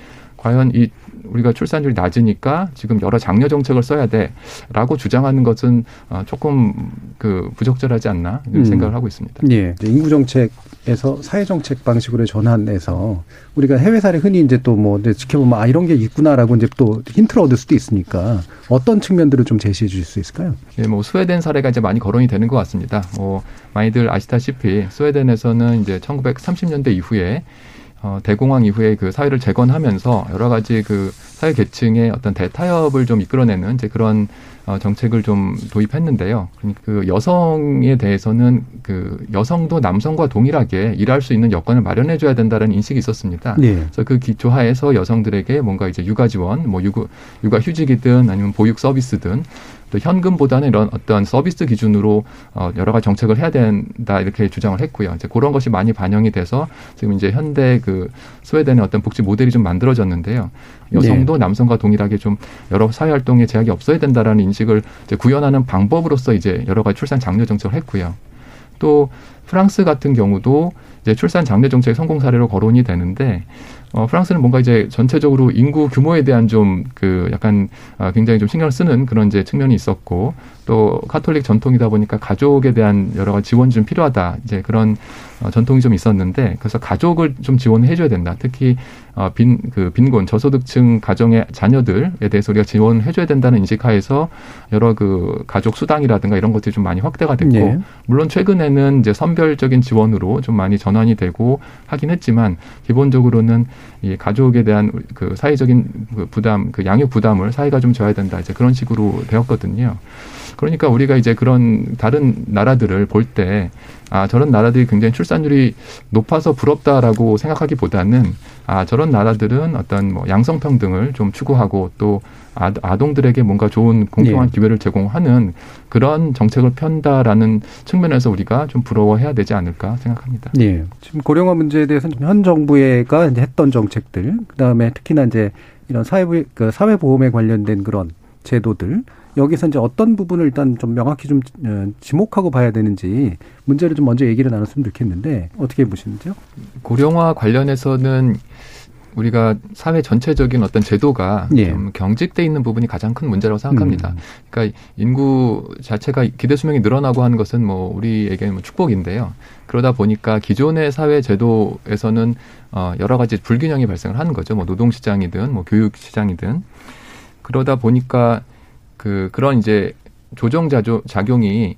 과연 이 우리가 출산율이 낮으니까 지금 여러 장려 정책을 써야 돼라고 주장하는 것은 어, 조금 그 부적절하지 않나 이런 음. 생각을 하고 있습니다. 예. 인구 정책에서 사회 정책 방식으로 전환해서 우리가 해외 사례 흔히 이제 또 뭐 지켜보면 아 이런 게 있구나라고 이제 또 힌트를 얻을 수도 있으니까 어떤 측면들을 좀 제시해 주실 수 있을까요? 예, 뭐 스웨덴 사례가 이제 많이 거론이 되는 것 같습니다. 뭐 많이들 아시다시피 스웨덴에서는 이제 1930년대 이후에 어, 대공황 이후에 그 사회를 재건하면서 여러 가지 그 사회 계층의 어떤 대타협을 좀 이끌어내는 이제 그런 어, 정책을 좀 도입했는데요. 그러니까 그 여성에 대해서는 그 여성도 남성과 동일하게 일할 수 있는 여건을 마련해줘야 된다는 인식이 있었습니다. 네. 그래서 그 기초하에서 여성들에게 뭔가 이제 육아 지원, 뭐 육아 휴직이든 아니면 보육 서비스든 또 현금보다는 이런 어떤 서비스 기준으로 어 여러 가지 정책을 해야 된다 이렇게 주장을 했고요. 이제 그런 것이 많이 반영이 돼서 지금 이제 현대 그 스웨덴의 어떤 복지 모델이 좀 만들어졌는데요. 여성도 네. 남성과 동일하게 좀 여러 사회 활동에 제약이 없어야 된다라는 인식을 이제 구현하는 방법으로서 이제 여러 가지 출산 장려 정책을 했고요. 또 프랑스 같은 경우도 이제 출산 장려 정책 성공 사례로 거론이 되는데 어, 프랑스는 뭔가 이제 전체적으로 인구 규모에 대한 좀 그 약간 어, 굉장히 좀 신경을 쓰는 그런 이제 측면이 있었고 또 카톨릭 전통이다 보니까 가족에 대한 여러 가지 지원이 좀 필요하다 이제 그런 어, 전통이 좀 있었는데 그래서 가족을 좀 지원을 해줘야 된다. 특히 어, 빈, 그 빈곤, 저소득층 가정의 자녀들에 대해서 우리가 지원해 줘야 된다는 인식하에서 여러 그 가족 수당이라든가 이런 것들이 좀 많이 확대가 됐고, 네. 물론 최근에는 이제 선별적인 지원으로 좀 많이 전환이 되고 하긴 했지만, 기본적으로는 이 가족에 대한 그 사회적인 그 부담, 그 양육 부담을 사회가 좀 져야 된다. 이제 그런 식으로 되었거든요. 그러니까 우리가 이제 그런 다른 나라들을 볼 때, 아, 저런 나라들이 굉장히 출산율이 높아서 부럽다라고 생각하기보다는, 아, 저런 나라들은 어떤 뭐 양성평등을 좀 추구하고 또 아동들에게 뭔가 좋은 공평한 예. 기회를 제공하는 그런 정책을 편다라는 측면에서 우리가 좀 부러워해야 되지 않을까 생각합니다. 예. 지금 고령화 문제에 대해서는 현 정부가 했던 정책들, 그 다음에 특히나 이제 이런 사회부, 그 사회보험에 관련된 그런 제도들, 여기서 이제 어떤 부분을 일단 좀 명확히 좀 어, 지목하고 봐야 되는지 문제를 좀 먼저 얘기를 나눴으면 좋겠는데 어떻게 보시는지요? 고령화 관련해서는 우리가 사회 전체적인 어떤 제도가 예. 좀 경직돼 있는 부분이 가장 큰 문제라고 생각합니다. 음. 그러니까 인구 자체가 기대 수명이 늘어나고 하는 것은 뭐 우리에게는 뭐 축복인데요. 그러다 보니까 기존의 사회 제도에서는 어 여러 가지 불균형이 발생을 하는 거죠. 뭐 노동 시장이든 뭐 교육 시장이든 그러다 보니까 그 그런 이제 조정 자조, 작용이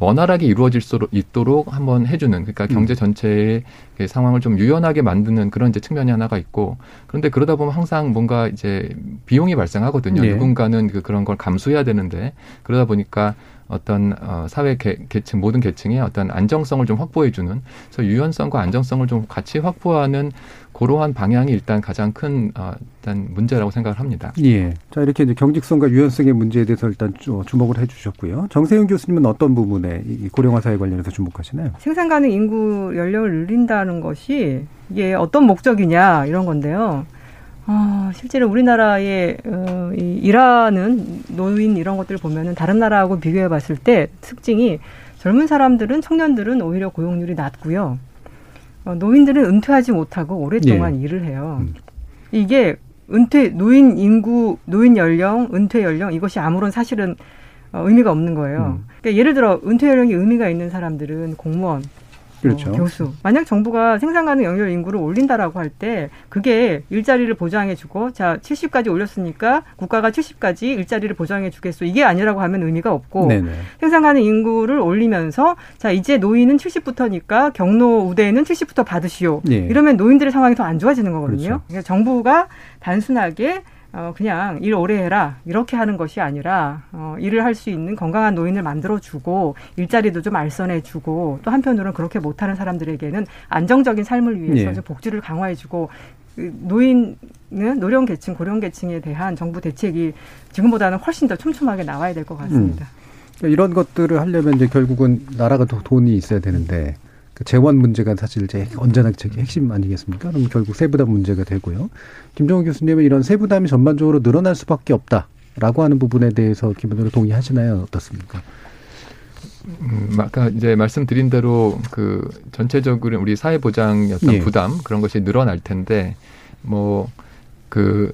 원활하게 이루어질 수 있도록 한번 해주는 그러니까 음. 경제 전체의 그 상황을 좀 유연하게 만드는 그런 이제 측면이 하나가 있고 그런데 그러다 보면 항상 뭔가 이제 비용이 발생하거든요. 네. 누군가는 그 그런 걸 감수해야 되는데 그러다 보니까 어떤 어, 사회 계, 계층 모든 계층의 어떤 안정성을 좀 확보해 주는 그래서 유연성과 안정성을 좀 같이 확보하는 그러한 방향이 일단 가장 큰 어, 일단 문제라고 생각을 합니다. 예. 자 이렇게 이제 경직성과 유연성의 문제에 대해서 일단 주목을 해주셨고요. 정세윤 교수님은 어떤 부분에 이 고령화 사회 관련해서 주목하시나요? 생산 가능 인구 연령을 늘린다는 것이 이게 어떤 목적이냐 이런 건데요. 아, 실제로 우리나라의 어, 이 일하는 노인 이런 것들을 보면은 다른 나라하고 비교해 봤을 때 특징이 젊은 사람들은 청년들은 오히려 고용률이 낮고요. 어, 노인들은 은퇴하지 못하고 오랫동안 예. 일을 해요. 음. 이게 은퇴 노인 인구 노인 연령 은퇴 연령 이것이 아무런 사실은 어, 의미가 없는 거예요. 음. 그러니까 예를 들어 은퇴 연령이 의미가 있는 사람들은 공무원 그렇죠. 어, 교수. 만약 정부가 생산 가능 영유아 인구를 올린다라고 할 때 그게 일자리를 보장해 주고 자 70까지 올렸으니까 국가가 70까지 일자리를 보장해 주겠소 이게 아니라고 하면 의미가 없고 네네. 생산 가능 인구를 올리면서 자 이제 노인은 70부터니까 경로 우대에는 70부터 받으시오. 네. 이러면 노인들의 상황이 더 안 좋아지는 거거든요. 그렇죠. 정부가 단순하게 어, 그냥 일 오래 해라. 이렇게 하는 것이 아니라, 어, 일을 할 수 있는 건강한 노인을 만들어주고, 일자리도 좀 알선해주고, 또 한편으로는 그렇게 못하는 사람들에게는 안정적인 삶을 위해서 네. 복지를 강화해주고, 그 노인은 노령 계층, 고령 계층에 대한 정부 대책이 지금보다는 훨씬 더 촘촘하게 나와야 될 것 같습니다. 음. 이런 것들을 하려면 이제 결국은 나라가 돈이 있어야 되는데, 그 재원 문제가 사실 제 언제나책의 핵심 아니겠습니까? 그럼 결국 세부담 문제가 되고요. 김정은 교수님은 이런 세부담이 전반적으로 늘어날 수밖에 없다라고 하는 부분에 대해서 기본적으로 동의하시나요? 어떻습니까? 음, 아까 이제 말씀드린 대로 그 전체적으로 우리 사회 보장의 어떤 예. 부담 그런 것이 늘어날 텐데 뭐 그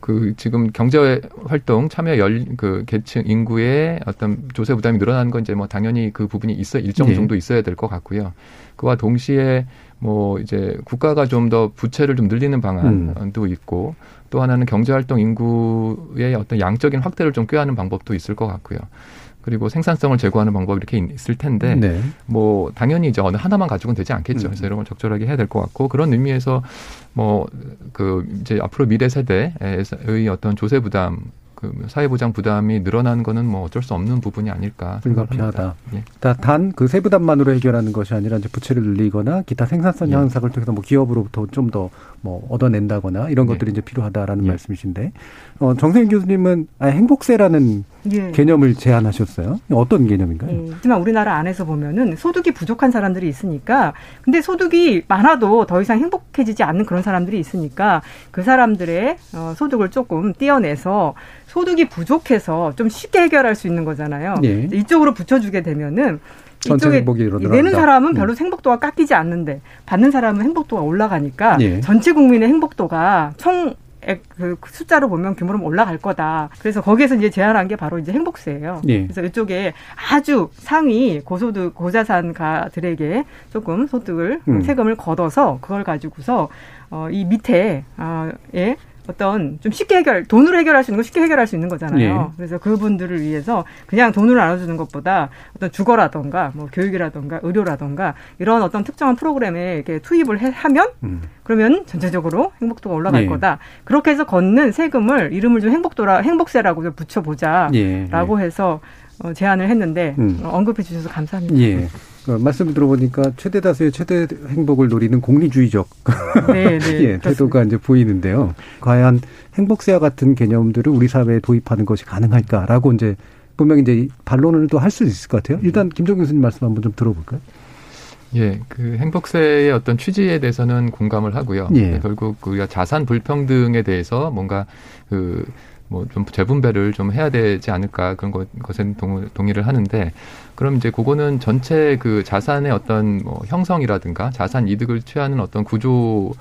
그 지금 경제 활동 참여 열그 계층 인구의 어떤 조세 부담이 늘어나는 건 이제 뭐 당연히 그 부분이 있어 일정 네. 정도 있어야 될 것 같고요. 그와 동시에 뭐 이제 국가가 좀 더 부채를 좀 늘리는 방안도 음. 있고 또 하나는 경제 활동 인구의 어떤 양적인 확대를 좀 꾀하는 방법도 있을 것 같고요. 그리고 생산성을 제고하는 방법이 이렇게 있을 텐데 네. 뭐 당연히 이제 어느 하나만 가지고는 되지 않겠죠. 그래서 음. 이런 걸 적절하게 해야 될 것 같고 그런 의미에서 뭐 그 이제 앞으로 미래 세대의 어떤 조세 부담 그 사회보장 부담이 늘어나는 거는 뭐 어쩔 수 없는 부분이 아닐까 불가피하다. 예. 단그 세부담만으로 해결하는 것이 아니라 이제 부채를 늘리거나 기타 생산성 예. 향상을 통해서 뭐 기업으로부터 좀 더 뭐 얻어낸다거나 이런 예. 것들이 이제 필요하다라는 예. 말씀이신데 어, 정세윤 교수님은 아, 행복세라는 예. 개념을 제안하셨어요. 어떤 개념인가요? 예. 하지만 우리나라 안에서 보면은 소득이 부족한 사람들이 있으니까 근데 소득이 많아도 더 이상 행복해지지 않는 그런 사람들이 있으니까 그 사람들의 어, 소득을 조금 띄어내서 소득이 부족해서 좀 쉽게 해결할 수 있는 거잖아요. 예. 이쪽으로 붙여주게 되면은 이쪽에 내는 사람은 별로 음. 행복도가 깎이지 않는데 받는 사람은 행복도가 올라가니까 예. 전체 국민의 행복도가 총 그 숫자로 보면 규모로 올라갈 거다. 그래서 거기에서 이제 제안한 게 바로 이제 행복세예요. 예. 그래서 이쪽에 아주 상위 고소득 고자산가들에게 조금 소득을 음. 세금을 걷어서 그걸 가지고서 어, 이 밑에 어, 예, 어떤 좀 쉽게 해결 돈으로 해결할 수 있는 거 쉽게 해결할 수 있는 거잖아요. 예. 그래서 그분들을 위해서 그냥 돈을 나눠주는 것보다 어떤 주거라던가 뭐 교육이라던가 의료라던가 이런 어떤 특정한 프로그램에 이렇게 투입을 해, 하면 음. 그러면 전체적으로 행복도가 올라갈 예. 거다. 그렇게 해서 걷는 세금을 이름을 좀 행복도라 행복세라고 좀 붙여보자라고 예. 해서 어, 제안을 했는데 음. 어, 언급해 주셔서 감사합니다. 예. 어, 말씀 들어보니까 최대 다수의 최대 행복을 노리는 공리주의적 네, 네, 예, 태도가 이제 보이는데요. 과연 행복세와 같은 개념들을 우리 사회에 도입하는 것이 가능할까라고 이제 분명히 이제 반론을 또 할 수 있을 것 같아요. 일단 김종 교수님 말씀 한번 좀 들어볼까요? 예, 그 행복세의 어떤 취지에 대해서는 공감을 하고요. 예. 결국 우리가 자산 불평등에 대해서 뭔가 그 뭐 좀 재분배를 좀 해야 되지 않을까 그런 것, 것에 동, 동의를 하는데 그럼 이제 그거는 전체 그 자산의 어떤 뭐 형성이라든가 자산 이득을 취하는 어떤 구조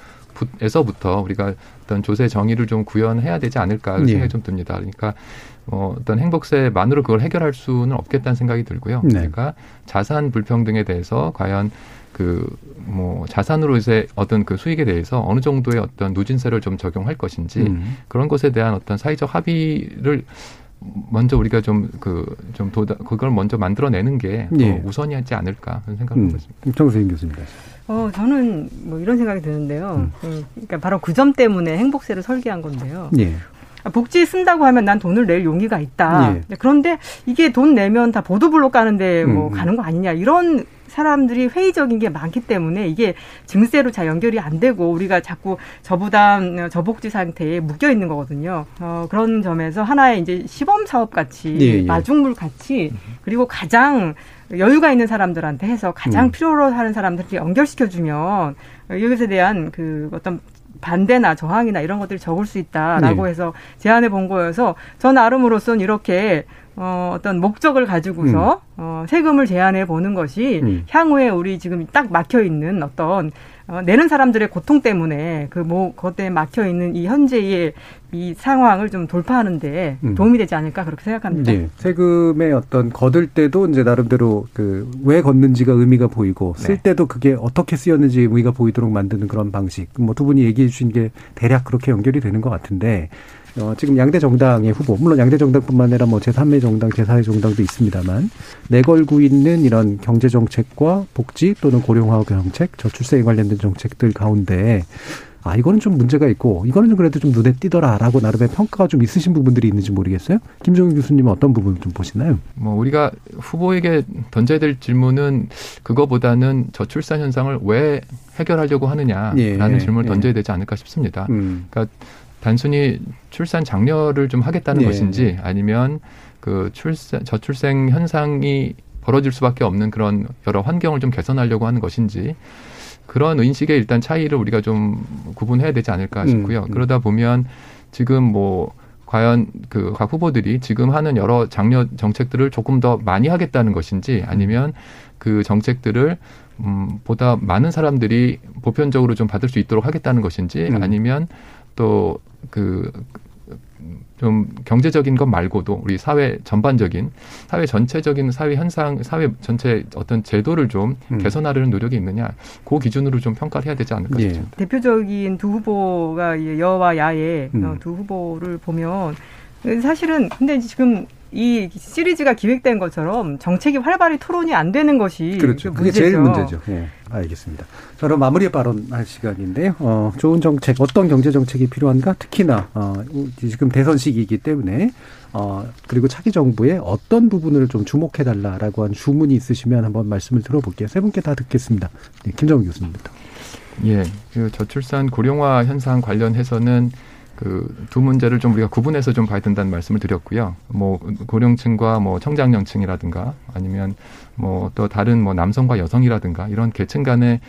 에서부터 우리가 어떤 조세 정의를 좀 구현해야 되지 않을까 네. 생각이 좀 듭니다. 그러니까 어, 어떤 행복세만으로 그걸 해결할 수는 없겠다는 생각이 들고요. 네. 그러니까 자산 불평등에 대해서 과연 그 뭐 자산으로서의 어떤 그 수익에 대해서 어느 정도의 어떤 누진세를 좀 적용할 것인지 음. 그런 것에 대한 어떤 사회적 합의를 먼저 우리가 좀 그좀 그, 도다 그걸 먼저 만들어내는 게 예. 우선이하지 않을까 그런 생각을 하고 음. 있습니다. 정세인 교수님. 어 저는 뭐 이런 생각이 드는데요. 음. 그러니까 바로 그 점 때문에 행복세를 설계한 건데요. 예. 복지 쓴다고 하면 난 돈을 낼 용의가 있다. 예. 그런데 이게 돈 내면 다 보도블록 가는데 뭐 음. 가는 거 아니냐 이런 사람들이 회의적인 게 많기 때문에 이게 증세로 잘 연결이 안 되고 우리가 자꾸 저부담 저복지 상태에 묶여 있는 거거든요. 어, 그런 점에서 하나의 이제 시범 사업 같이 예, 예. 마중물 같이 그리고 가장 여유가 있는 사람들한테 해서 가장 음. 필요로 하는 사람들이 연결시켜 주면 이것에 대한 그 어떤 반대나 저항이나 이런 것들이 적을 수 있다라고 네. 해서 제안해 본 거여서 전 나름으로서는 이렇게 어, 어떤 목적을 가지고서 음. 어, 세금을 제한해 보는 것이 음. 향후에 우리 지금 딱 막혀 있는 어떤 어, 내는 사람들의 고통 때문에 그뭐 그것 때문에 막혀 있는 이 현재의 이 상황을 좀 돌파하는데 음. 도움이 되지 않을까 그렇게 생각합니다. 네. 세금의 어떤 거둘 때도 이제 나름대로 그 왜 걷는지가 의미가 보이고 쓸 네. 때도 그게 어떻게 쓰였는지 의미가 보이도록 만드는 그런 방식. 뭐 두 분이 얘기해 주신 게 대략 그렇게 연결이 되는 것 같은데 어, 지금 양대 정당의 후보, 물론 양대 정당뿐만 아니라 뭐 제3의 정당, 제4의 정당도 있습니다만 내걸고 있는 이런 경제 정책과 복지 또는 고령화 정책, 저출생에 관련된 정책들 가운데 아, 이거는 좀 문제가 있고, 이거는 그래도 좀 눈에 띄더라라고 나름의 평가가 좀 있으신 부분들이 있는지 모르겠어요? 김종인 교수님은 어떤 부분을 좀 보시나요? 뭐, 우리가 후보에게 던져야 될 질문은 그거보다는 저출산 현상을 왜 해결하려고 하느냐라는 예, 질문을 예. 던져야 되지 않을까 싶습니다. 음. 그러니까 단순히 출산 장려를 좀 하겠다는 네. 것인지 아니면 그 출산 저출생 현상이 벌어질 수밖에 없는 그런 여러 환경을 좀 개선하려고 하는 것인지 그런 인식의 일단 차이를 우리가 좀 구분해야 되지 않을까 싶고요. 음, 음. 그러다 보면 지금 뭐 과연 그 각 후보들이 지금 하는 여러 장려 정책들을 조금 더 많이 하겠다는 것인지 아니면 그 정책들을 음 보다 많은 사람들이 보편적으로 좀 받을 수 있도록 하겠다는 것인지 음. 아니면 또 그, 좀 경제적인 것 말고도 우리 사회 전반적인 사회 전체적인 사회 현상 사회 전체 어떤 제도를 좀 음. 개선하려는 노력이 있느냐 그 기준으로 좀 평가를 해야 되지 않을까 예. 싶습니다. 대표적인 두 후보가 여와 야의 음. 어, 두 후보를 보면 사실은 근데 지금 이 시리즈가 기획된 것처럼 정책이 활발히 토론이 안 되는 것이 그렇죠. 그게 제일 문제죠. 예. 알겠습니다. 자, 그럼 마무리 발언할 시간인데요. 어, 좋은 정책, 어떤 경제 정책이 필요한가? 특히나 어, 지금 대선 시기이기 때문에 어, 그리고 차기 정부의 어떤 부분을 좀 주목해 달라라고 한 주문이 있으시면 한번 말씀을 들어볼게요. 세 분께 다 듣겠습니다. 네, 김정은 교수님부터. 예, 그 저출산 고령화 현상 관련해서는 그 두 문제를 좀 우리가 구분해서 좀 봐야 된다는 말씀을 드렸고요. 뭐 고령층과 뭐 청장년층이라든가 아니면 뭐 또 다른 뭐 남성과 여성이라든가 이런 계층 간의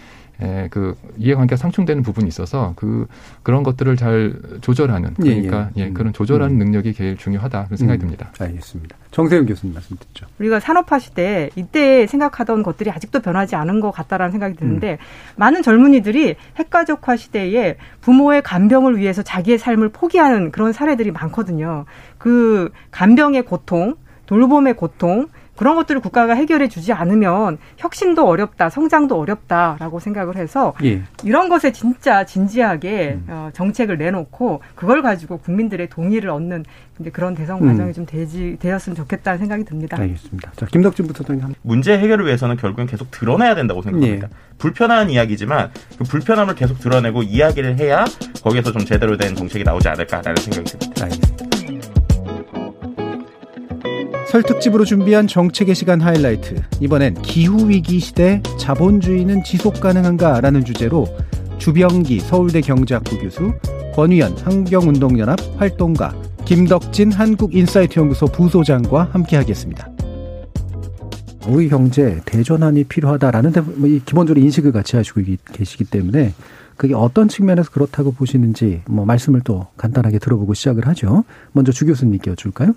에, 그 이해관계가 상충되는 부분이 있어서 그 그런 것들을 잘 조절하는 예, 그러니까 예, 예, 예 그런 조절하는 음. 능력이 제일 중요하다 그런 생각이 음. 듭니다. 알겠습니다. 정세윤 교수님 말씀 듣죠. 우리가 산업화 시 대 이때 생각하던 것들이 아직도 변하지 않은 것 같다라는 생각이 드는데 음. 많은 젊은이들이 핵가족화 시대에 부모의 간병을 위해서 자기의 삶을 포기하는 그런 사례들이 많거든요. 그 간병의 고통, 돌봄의 고통, 그런 것들을 국가가 해결해 주지 않으면 혁신도 어렵다, 성장도 어렵다라고 생각을 해서 예. 이런 것에 진짜 진지하게 음. 어, 정책을 내놓고 그걸 가지고 국민들의 동의를 얻는 이제 그런 대선 과정이 음. 좀 되지 되었으면 좋겠다는 생각이 듭니다. 알겠습니다. 자, 김덕진부터 한 문제 해결을 위해서는 결국엔 계속 드러내야 된다고 생각합니다. 예. 불편한 이야기지만 그 불편함을 계속 드러내고 이야기를 해야 거기에서 좀 제대로 된 정책이 나오지 않을까라는 생각이 듭니다. 알겠습니다. 설 특집으로 준비한 정책의 시간 하이라이트. 이번엔 기후위기 시대 자본주의는 지속 가능한가 라는 주제로 주병기 서울대 경제학부 교수, 권위현 환경운동연합 활동가, 김덕진 한국인사이트 연구소 부소장과 함께하겠습니다. 우리 경제 대전환이 필요하다라는 뭐 기본적으로 인식을 같이 하시고 계시기 때문에 그게 어떤 측면에서 그렇다고 보시는지 뭐 말씀을 또 간단하게 들어보고 시작을 하죠. 먼저 주 교수님께 여쭐까요?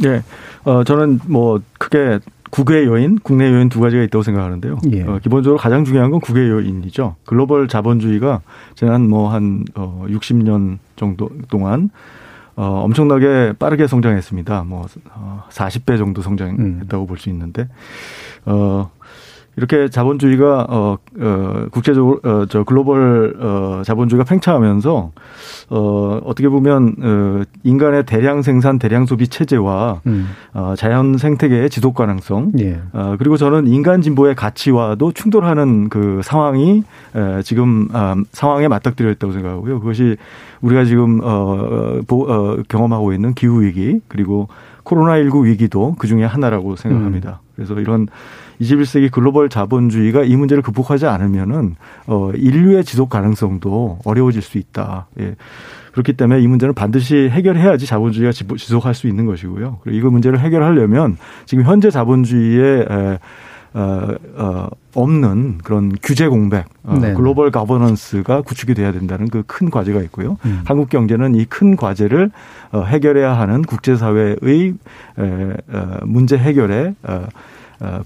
네. 어, 저는 뭐 크게 국외 요인, 국내 요인 두 가지가 있다고 생각하는데요. 예. 어, 기본적으로 가장 중요한 건 국외 요인이죠. 글로벌 자본주의가 지난 뭐 한 어, 60년 정도 동안 어, 엄청나게 빠르게 성장했습니다. 뭐 어, 40배 정도 성장했다고 음. 볼수 있는데 어 이렇게 자본주의가 어, 어 국제적으로 어, 저 글로벌 어 자본주의가 팽창하면서 어 어떻게 보면 어 인간의 대량 생산 대량 소비 체제와 음. 어 자연 생태계의 지속 가능성 예. 어 그리고 저는 인간 진보의 가치와도 충돌하는 그 상황이 에, 지금 어, 상황에 맞닥뜨려 있다고 생각하고요. 그것이 우리가 지금 어, 보, 어 경험하고 있는 기후 위기 그리고 코로나19 위기도 그 중에 하나라고 생각합니다. 음. 그래서 이런 21세기 글로벌 자본주의가 이 문제를 극복하지 않으면은 어 인류의 지속 가능성도 어려워질 수 있다. 예. 그렇기 때문에 이 문제는 반드시 해결해야지 자본주의가 지속할 수 있는 것이고요. 그리고 이거 문제를 해결하려면 지금 현재 자본주의의 에, 어, 어, 없는 그런 규제 공백, 어, 네. 글로벌 가버넌스가 구축이 돼야 된다는 그 큰 과제가 있고요. 음. 한국 경제는 이 큰 과제를 어, 해결해야 하는 국제사회의 에, 어, 문제 해결에 어, 어,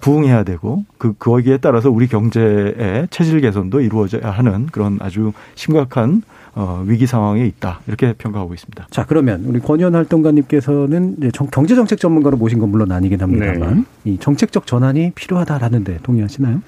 부응해야 되고 그 거기에 따라서 우리 경제의 체질 개선도 이루어져야 하는 그런 아주 심각한 어, 위기 상황에 있다 이렇게 평가하고 있습니다. 자 그러면 우리 권현 활동가님께서는 이제 경제 정책 전문가로 모신 건 물론 아니긴 합니다만 네. 이 정책적 전환이 필요하다라는데 동의하시나요?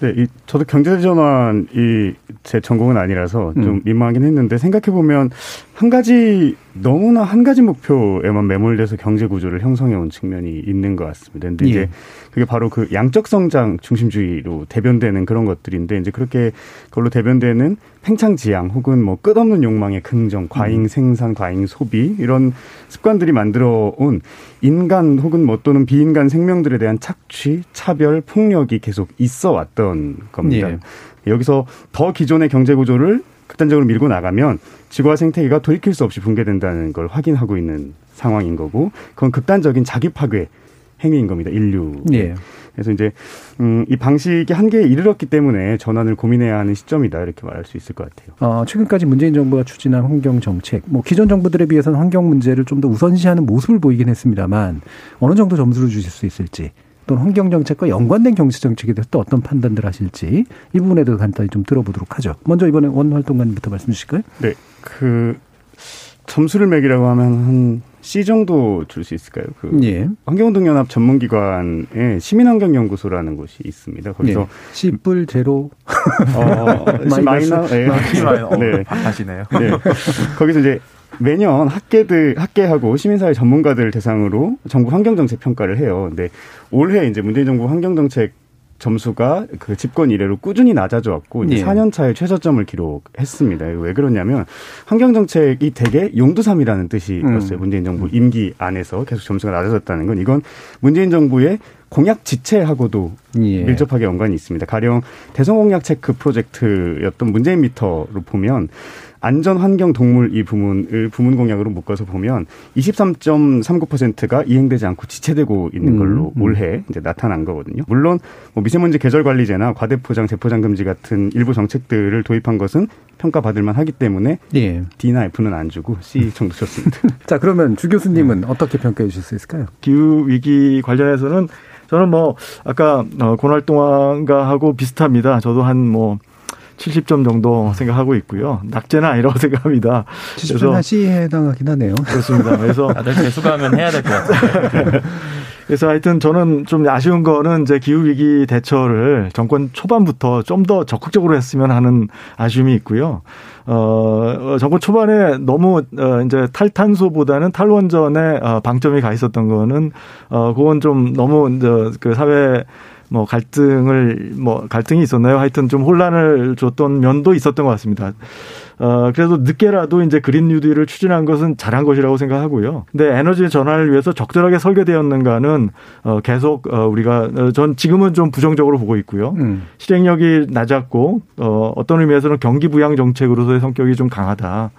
네, 이 저도 경제 전환이 제 전공은 아니라서 좀 음. 민망하긴 했는데 생각해 보면 한 가지 너무나 한 가지 목표에만 매몰돼서 경제 구조를 형성해 온 측면이 있는 것 같습니다. 근데 예. 이제 그게 바로 그 양적 성장 중심주의로 대변되는 그런 것들인데 이제 그렇게 그걸로 대변되는 팽창 지향 혹은 뭐 끝없는 욕망의 긍정, 과잉 음. 생산, 과잉 소비 이런 습관들이 만들어 온 인간 혹은 뭐 또는 비인간 생명들에 대한 착취, 차별, 폭력이 계속 있어 왔던 겁니다. 예. 여기서 더 기존의 경제 구조를 극단적으로 밀고 나가면 지구와 생태계가 돌이킬 수 없이 붕괴된다는 걸 확인하고 있는 상황인 거고 그건 극단적인 자기 파괴 행위인 겁니다. 인류. 예. 그래서 이제 음, 이 방식이 한계에 이르렀기 때문에 전환을 고민해야 하는 시점이다 이렇게 말할 수 있을 것 같아요. 어, 최근까지 문재인 정부가 추진한 환경 정책, 뭐 기존 정부들에 비해서는 환경 문제를 좀 더 우선시하는 모습을 보이긴 했습니다만 어느 정도 점수를 주실 수 있을지 또는 환경 정책과 연관된 경제 정책에 대해서 또 어떤 판단들 하실지 이 부분에 대해서 간단히 좀 들어보도록 하죠. 먼저 이번에 원 활동가님부터 말씀 주실까요? 네, 그 점수를 매기라고 하면 한 C 정도 줄 수 있을까요? 그 예. 환경운동연합 전문기관에 시민환경연구소라는 곳이 있습니다. 거기서 예. C 뿔 제로 어, C 마이너 네. C 마이너 네. 하시네요. 네. 거기서 이제 매년 학계들 학계하고 시민사회 전문가들 대상으로 정부 환경정책 평가를 해요. 근데 올해 이제 문재인 정부 환경정책 점수가 그 집권 이래로 꾸준히 낮아져 왔고 예. 4년 차에 최저점을 기록했습니다. 왜 그러냐면 환경 정책이 대개 용두삼이라는 뜻이었어요. 음. 문재인 정부 임기 안에서 계속 점수가 낮아졌다는 건 이건 문재인 정부의 공약 지체하고도 예. 밀접하게 연관이 있습니다. 가령 대선 공약 체크 프로젝트였던 문재인 미터로 보면 안전 환경 동물 이 부문을 부문 공약으로 묶어서 보면 23.39%가 이행되지 않고 지체되고 있는 걸로 음, 음. 올해 이제 나타난 거거든요. 물론 뭐 미세먼지 계절 관리제나 과대포장 재포장 금지 같은 일부 정책들을 도입한 것은 평가받을 만하기 때문에 예. D나 F는 안 주고 C 정도 줬습니다. 자 그러면 주 교수님은 네. 어떻게 평가해 주실 수 있을까요? 기후 위기 관련해서는 저는 뭐 아까 어, 권활동가 하고 비슷합니다. 저도 한뭐 70점 정도 생각하고 있고요. 낙제는 아니라고 생각합니다. 70점 C에 해당하긴 하네요. 그렇습니다. 그래서 다들 재수가면 해야 될 것 같아요. 그래서 하여튼 저는 좀 아쉬운 거는 이제 기후 위기 대처를 정권 초반부터 좀 더 적극적으로 했으면 하는 아쉬움이 있고요. 어, 정권 초반에 너무 어, 이제 탈탄소보다는 탈원전에 어, 방점이 가 있었던 거는 어, 그건 좀 너무 그 사회 뭐 갈등을 뭐 갈등이 있었나요? 하여튼 좀 혼란을 줬던 면도 있었던 것 같습니다. 어 그래서 늦게라도 이제 그린 뉴딜을 추진한 것은 잘한 것이라고 생각하고요. 근데 에너지 전환을 위해서 적절하게 설계되었는가는 어 계속 어 우리가 어, 전 지금은 좀 부정적으로 보고 있고요. 음. 실행력이 낮았고 어 어떤 의미에서는 경기 부양 정책으로서의 성격이 좀 강하다.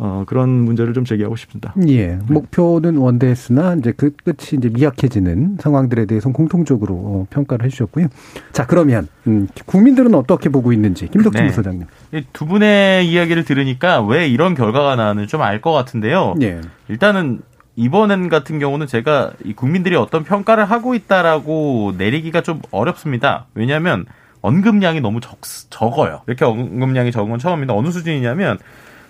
어, 그런 문제를 좀 제기하고 싶습니다. 예. 목표는 원대했으나 이제 그 끝이 이제 미약해지는 상황들에 대해서 공통적으로 어, 평가를 해주셨고요. 자, 그러면 음, 국민들은 어떻게 보고 있는지 김덕진 네. 부소장님. 두 분의 이야기를 들으니까 왜 이런 결과가 나는지 좀알 것 같은데요. 예. 일단은 이번엔 같은 경우는 제가 이 국민들이 어떤 평가를 하고 있다라고 내리기가 좀 어렵습니다. 왜냐하면 언급량이 너무 적, 적어요. 이렇게 언급량이 적은 건 처음입니다. 어느 수준이냐면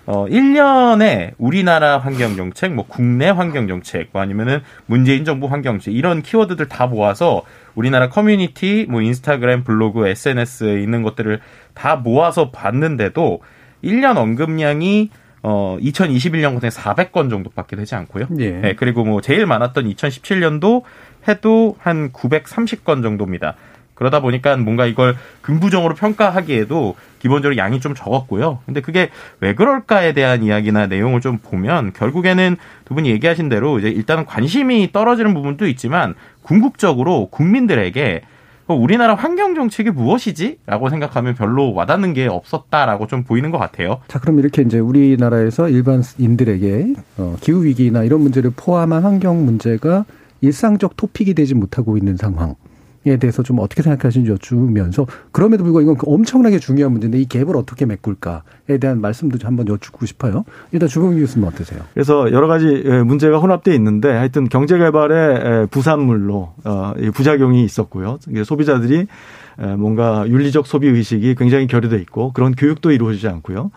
어, 1년에 우리나라 환경 정책, 뭐 국내 환경 정책, 뭐 아니면은 문재인 정부 환경 정책, 이런 키워드들 다 모아서 우리나라 커뮤니티, 뭐 인스타그램, 블로그, SNS에 있는 것들을 다 모아서 봤는데도 1년 언급량이 어 2021년 같은 400건 정도밖에 되지 않고요. 예. 네, 그리고 뭐 제일 많았던 2017년도 해도 한 930건 정도입니다. 그러다 보니까 뭔가 이걸 긍부정으로 평가하기에도 기본적으로 양이 좀 적었고요. 근데 그게 왜 그럴까에 대한 이야기나 내용을 좀 보면 결국에는 두 분이 얘기하신 대로 이제 일단은 관심이 떨어지는 부분도 있지만 궁극적으로 국민들에게 우리나라 환경 정책이 무엇이지? 라고 생각하면 별로 와닿는 게 없었다라고 좀 보이는 것 같아요. 자, 그럼 이렇게 이제 우리나라에서 일반인들에게 어, 기후 위기나 이런 문제를 포함한 환경 문제가 일상적 토픽이 되지 못하고 있는 상황. 에 대해서 좀 어떻게 생각하시는지 여쭈면서 그럼에도 불구하고 이건 엄청나게 중요한 문제인데 이 갭을 어떻게 메꿀까에 대한 말씀도 한번 여쭙고 싶어요. 일단 주봉기 교수님 어떠세요? 그래서 여러 가지 문제가 혼합돼 있는데 하여튼 경제 개발의 부산물로 어, 부작용이 있었고요. 소비자들이 뭔가 윤리적 소비 의식이 굉장히 결여돼 있고 그런 교육도 이루어지지 않고요.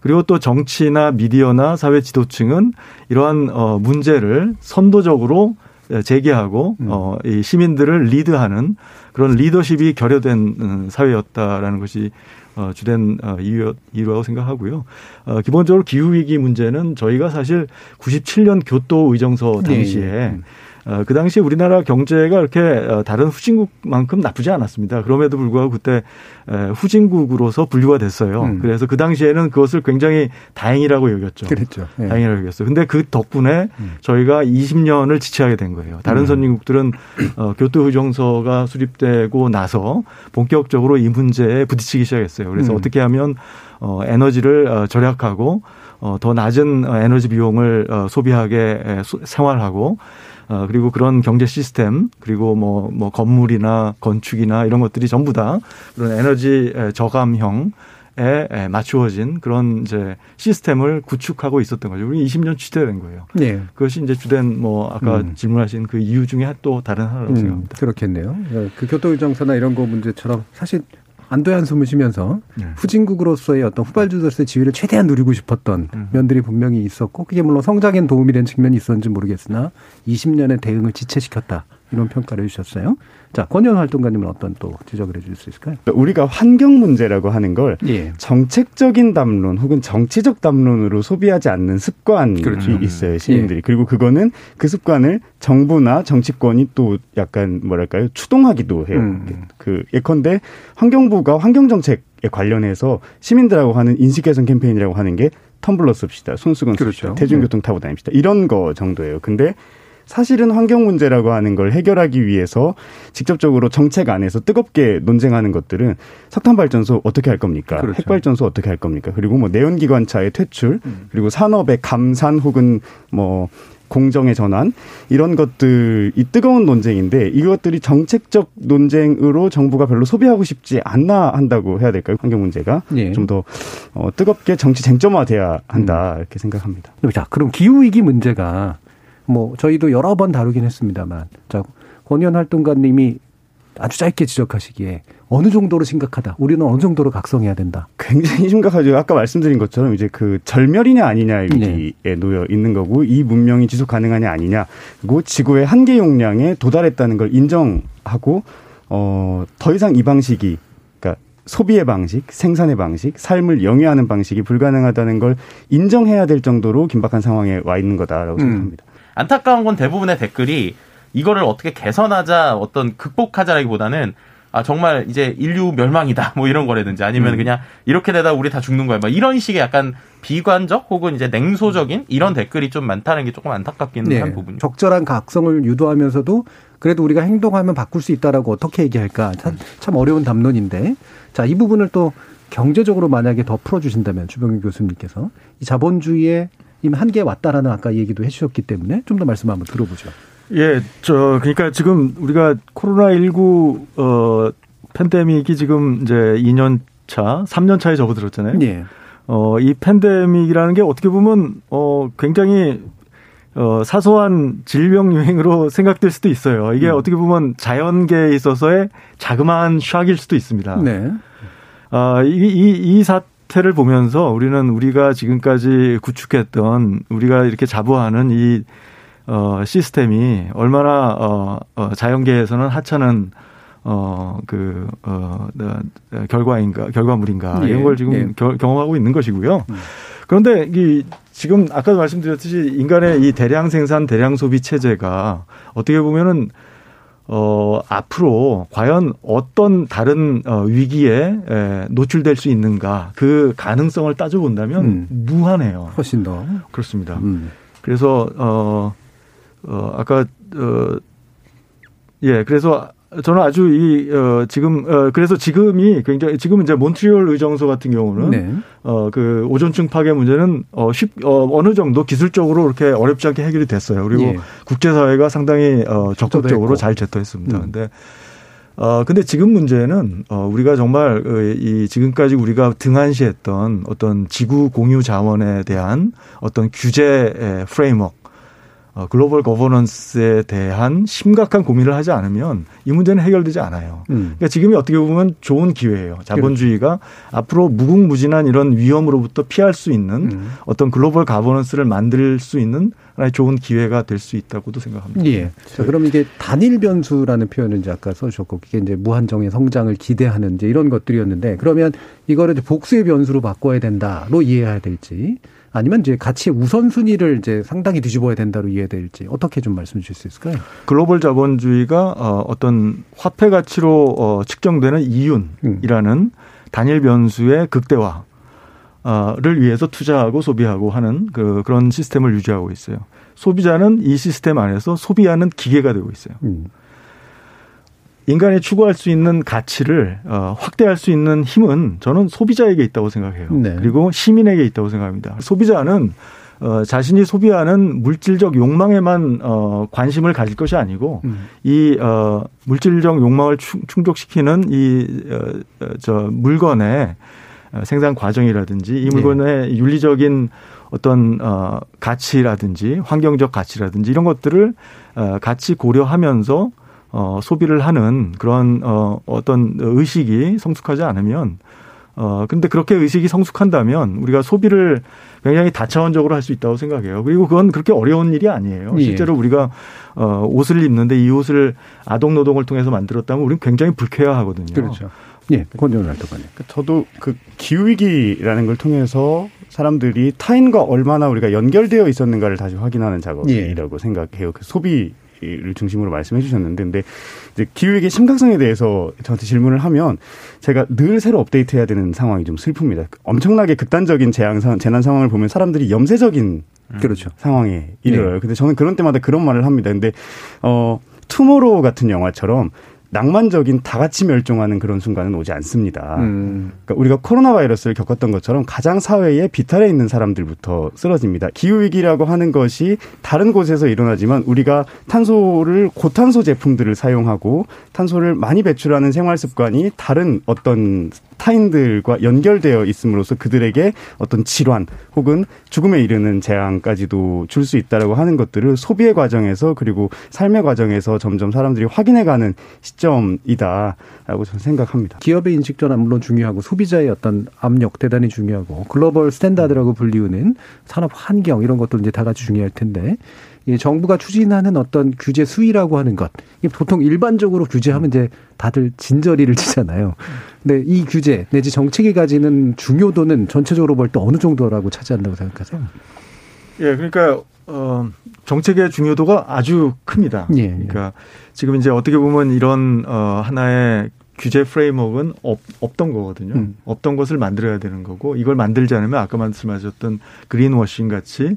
그리고 또 정치나 미디어나 사회 지도층은 이러한 어 문제를 선도적으로 제기하고 음. 어, 이 시민들을 리드하는 그런 리더십이 결여된 음, 사회였다라는 것이 어, 주된 어, 이유, 이유라고 생각하고요. 어, 기본적으로 기후위기 문제는 저희가 사실 97년 교토 의정서 당시에 네. 네. 어, 그 당시 우리나라 경제가 이렇게 어, 다른 후진국만큼 나쁘지 않았습니다. 그럼에도 불구하고 그때 후진국으로서 분류가 됐어요. 음. 그래서 그 당시에는 그것을 굉장히 다행이라고 여겼죠. 그랬죠. 네. 다행이라고 여겼어요. 근데 그 덕분에 음. 저희가 20년을 지체하게 된 거예요. 다른 음. 선진국들은 어, 교토 의정서가 수립되고 나서 본격적으로 이 문제에 부딪히기 시작했어요. 그래서 음. 어떻게 하면 어, 에너지를 어, 절약하고 어, 더 낮은 에너지 비용을 어, 소비하게 생활하고 어, 그리고 그런 경제 시스템 그리고 뭐, 뭐 건물이나 건축이나 이런 것들이 전부 다 그런 에너지 저감형 에 맞추어진 그런 이제 시스템을 구축하고 있었던 거죠. 우리 20년 취재된 거예요. 네. 그것이 이제 주된 뭐 아까 음. 질문하신 그 이유 중에 또 다른 하나라고 음, 생각합니다. 그렇겠네요. 그 교통정서나 이런 거 문제처럼 사실 안도의 한숨을 쉬면서 네. 후진국으로서의 어떤 후발주로서의 지위를 최대한 누리고 싶었던 음. 면들이 분명히 있었고 그게 물론 성장엔 도움이 된 측면이 있었는지 모르겠으나 20년의 대응을 지체시켰다. 이런 평가를 해주셨어요. 자, 권현 활동가님은 어떤 또 지적을 해줄 수 있을까요? 우리가 환경 문제라고 하는 걸 예. 정책적인 담론 혹은 정치적 담론으로 소비하지 않는 습관이 그렇죠. 있어요 시민들이. 예. 그리고 그거는 그 습관을 정부나 정치권이 또 약간 뭐랄까요 추동하기도 해요. 음. 그 예컨대 환경부가 환경 정책 에 관련해서 시민들하고 하는 인식 개선 캠페인이라고 하는 게 텀블러 씁시다, 손수건 씁시다, 그렇죠. 대중교통 타고 다닙시다 이런 거 정도예요. 근데 사실은 환경 문제라고 하는 걸 해결하기 위해서 직접적으로 정책 안에서 뜨겁게 논쟁하는 것들은 석탄 발전소 어떻게 할 겁니까? 그렇죠. 핵 발전소 어떻게 할 겁니까? 그리고 뭐 내연 기관차의 퇴출, 음. 그리고 산업의 감산 혹은 뭐 공정의 전환 이런 것들 이 뜨거운 논쟁인데 이것들이 정책적 논쟁으로 정부가 별로 소비하고 싶지 않나 한다고 해야 될까요? 환경 문제가 예. 좀더 어, 뜨겁게 정치 쟁점화돼야 한다 음. 이렇게 생각합니다. 자, 그럼 기후 위기 문제가 뭐 저희도 여러 번 다루긴 했습니다만 자 권현 활동가님이 아주 짧게 지적하시기에 어느 정도로 심각하다. 우리는 어느 정도로 각성해야 된다. 굉장히 심각하죠. 아까 말씀드린 것처럼 이제 그 절멸이냐 아니냐의 위기에 네. 놓여 있는 거고 이 문명이 지속 가능하냐 아니냐. 그리고 지구의 한계 용량에 도달했다는 걸 인정하고 어더 이상 이 방식이 그러니까 소비의 방식, 생산의 방식, 삶을 영위하는 방식이 불가능하다는 걸 인정해야 될 정도로 긴박한 상황에 와 있는 거다라고 음. 생각합니다. 안타까운 건 대부분의 댓글이 이거를 어떻게 개선하자 어떤 극복하자라기보다는 아 정말 이제 인류 멸망이다 뭐 이런 거라든지 아니면 음. 그냥 이렇게 되다 우리 다 죽는 거야 막 이런 식의 약간 비관적 혹은 이제 냉소적인 이런 댓글이 좀 많다는 게 조금 안타깝기는 네. 한 부분이죠. 적절한 각성을 유도하면서도 그래도 우리가 행동하면 바꿀 수 있다라고 어떻게 얘기할까 참, 참 어려운 담론인데 자 이 부분을 또 경제적으로 만약에 더 풀어주신다면 주병규 교수님께서 이 자본주의의 한계에 왔다라는 아까 얘기도 해주셨기 때문에 좀 더 말씀 한번 들어보죠. 예, 저 그러니까 지금 우리가 코로나 19 어, 팬데믹이 지금 이제 2년 차, 3년 차에 접어들었잖아요. 예. 어, 이 팬데믹이라는 게 어떻게 보면 어 굉장히 어, 사소한 질병 유행으로 생각될 수도 있어요. 이게 음. 어떻게 보면 자연계에 있어서의 자그마한 샥일 수도 있습니다. 네. 아, 이, 이, 이 사, 사태를 보면서 우리는 우리가 지금까지 구축했던 우리가 이렇게 자부하는 이 어, 시스템이 얼마나 어, 어, 자연계에서는 하찮은 어, 그, 어, 어 결과인가, 결과물인가, 예, 이런 걸 지금 예. 겨, 경험하고 있는 것이고요. 음. 그런데 이, 지금 아까도 말씀드렸듯이 인간의 이 대량 생산, 대량 소비 체제가 어떻게 보면은 어, 앞으로 과연 어떤 다른 어, 위기에 에, 노출될 수 있는가 그 가능성을 따져본다면 음. 무한해요. 훨씬 더 그렇습니다. 음. 그래서 어, 어 아까 어, 예 그래서 저는 아주 이 어, 지금 어, 그래서 지금이 굉장히 지금 이제 몬트리올 의정서 같은 경우는 네. 어그 오존층 파괴 문제는 어, 쉽 어, 어느 정도 기술적으로 그렇게 어렵지 않게 해결이 됐어요. 그리고 예. 국제 사회가 상당히 어, 적극적으로 잘 제터했습니다. 음. 근데 어, 근데 지금 문제는, 어, 우리가 정말, 어, 이, 지금까지 우리가 등한시했던 어떤 지구 공유 자원에 대한 어떤 규제 framework, 어, global governance에 대한 심각한 고민을 하지 않으면 이 문제는 해결되지 않아요. 음. 그러니까 지금이 어떻게 보면 좋은 기회예요. 자본주의가 그렇죠. 앞으로 무궁무진한 이런 위험으로부터 피할 수 있는 음. 어떤 global governance를 만들 수 있는 하나의 좋은 기회가 될 수 있다고도 생각합니다. 예. 자, 그럼 이게 단일 변수라는 표현을 이제 아까 써주셨고 이게 이제 무한정의 성장을 기대하는 이제 이런 것들이었는데 그러면 이거를 이제 복수의 변수로 바꿔야 된다로 이해해야 될지 아니면 이제 가치의 우선순위를 이제 상당히 뒤집어야 된다로 이해될지 어떻게 좀 말씀 주실 수 있을까요? 글로벌 자본주의가 어, 어떤 화폐 가치로 어, 측정되는 이윤이라는 음. 단일 변수의 극대화 를 위해서 투자하고 소비하고 하는 그 그런 시스템을 유지하고 있어요. 소비자는 이 시스템 안에서 소비하는 기계가 되고 있어요. 음. 인간이 추구할 수 있는 가치를 어, 확대할 수 있는 힘은 저는 소비자에게 있다고 생각해요. 네. 그리고 시민에게 있다고 생각합니다. 소비자는 어, 자신이 소비하는 물질적 욕망에만 어, 관심을 가질 것이 아니고 음. 이 어, 물질적 욕망을 충족시키는 이저 어, 어 물건의 생산 과정이라든지 이 물건의 네. 윤리적인 어떤 어 가치라든지 환경적 가치라든지 이런 것들을 어 같이 고려하면서 어, 소비를 하는 그런 어, 어떤 의식이 성숙하지 않으면 어, 근데 그렇게 의식이 성숙한다면 우리가 소비를 굉장히 다차원적으로 할 수 있다고 생각해요. 그리고 그건 그렇게 어려운 일이 아니에요. 예. 실제로 우리가 어, 옷을 입는데 이 옷을 아동 노동을 통해서 만들었다면 우리는 굉장히 불쾌해하거든요. 그렇죠. 예, 권정훈 활동가님. 그러니까 저도 그 기후위기라는 걸 통해서 사람들이 타인과 얼마나 우리가 연결되어 있었는가를 다시 확인하는 작업이라고 예. 생각해요. 그 소비 를 중심으로 말씀해 주셨는데 근데 이제 기후위기 심각성에 대해서 저한테 질문을 하면 제가 늘 새로 업데이트해야 되는 상황이 좀 슬픕니다. 엄청나게 극단적인 재앙 재난 상황을 보면 사람들이 염세적인 음. 그렇죠. 상황에 이르러요. 네. 근데 저는 그런 때마다 그런 말을 합니다. 근데 어 투모로우 같은 영화처럼 낭만적인 다 같이 멸종하는 그런 순간은 오지 않습니다. 음. 그러니까 우리가 코로나 바이러스를 겪었던 것처럼 가장 사회에 비탈에 있는 사람들부터 쓰러집니다. 기후 위기라고 하는 것이 다른 곳에서 일어나지만 우리가 탄소를 고탄소 제품들을 사용하고 탄소를 많이 배출하는 생활 습관이 다른 어떤 타인들과 연결되어 있음으로써 그들에게 어떤 질환 혹은 죽음에 이르는 재앙까지도 줄 수 있다라고 하는 것들을 소비의 과정에서 그리고 삶의 과정에서 점점 사람들이 확인해가는 시점이다라고 저는 생각합니다. 기업의 인식 전환 물론 중요하고 소비자의 어떤 압력 대단히 중요하고 global standard라고 불리우는 산업 환경 이런 것도 이제 다 같이 중요할 텐데 이 정부가 추진하는 어떤 규제 수위라고 하는 것. 보통 일반적으로 규제하면 이제 다들 진저리를 치잖아요. 근데 이 규제 내지 정책이 가지는 중요도는 전체적으로 볼 때 어느 정도라고 차지한다고 생각하세요? 예, 그러니까 어 정책의 중요도가 아주 큽니다. 예, 예. 그러니까 지금 이제 어떻게 보면 이런 어 하나의 규제 프레임워크는 없, 없던 거거든요. 음. 없던 것을 만들어야 되는 거고 이걸 만들지 않으면 아까 말씀하셨던 그린워싱 같이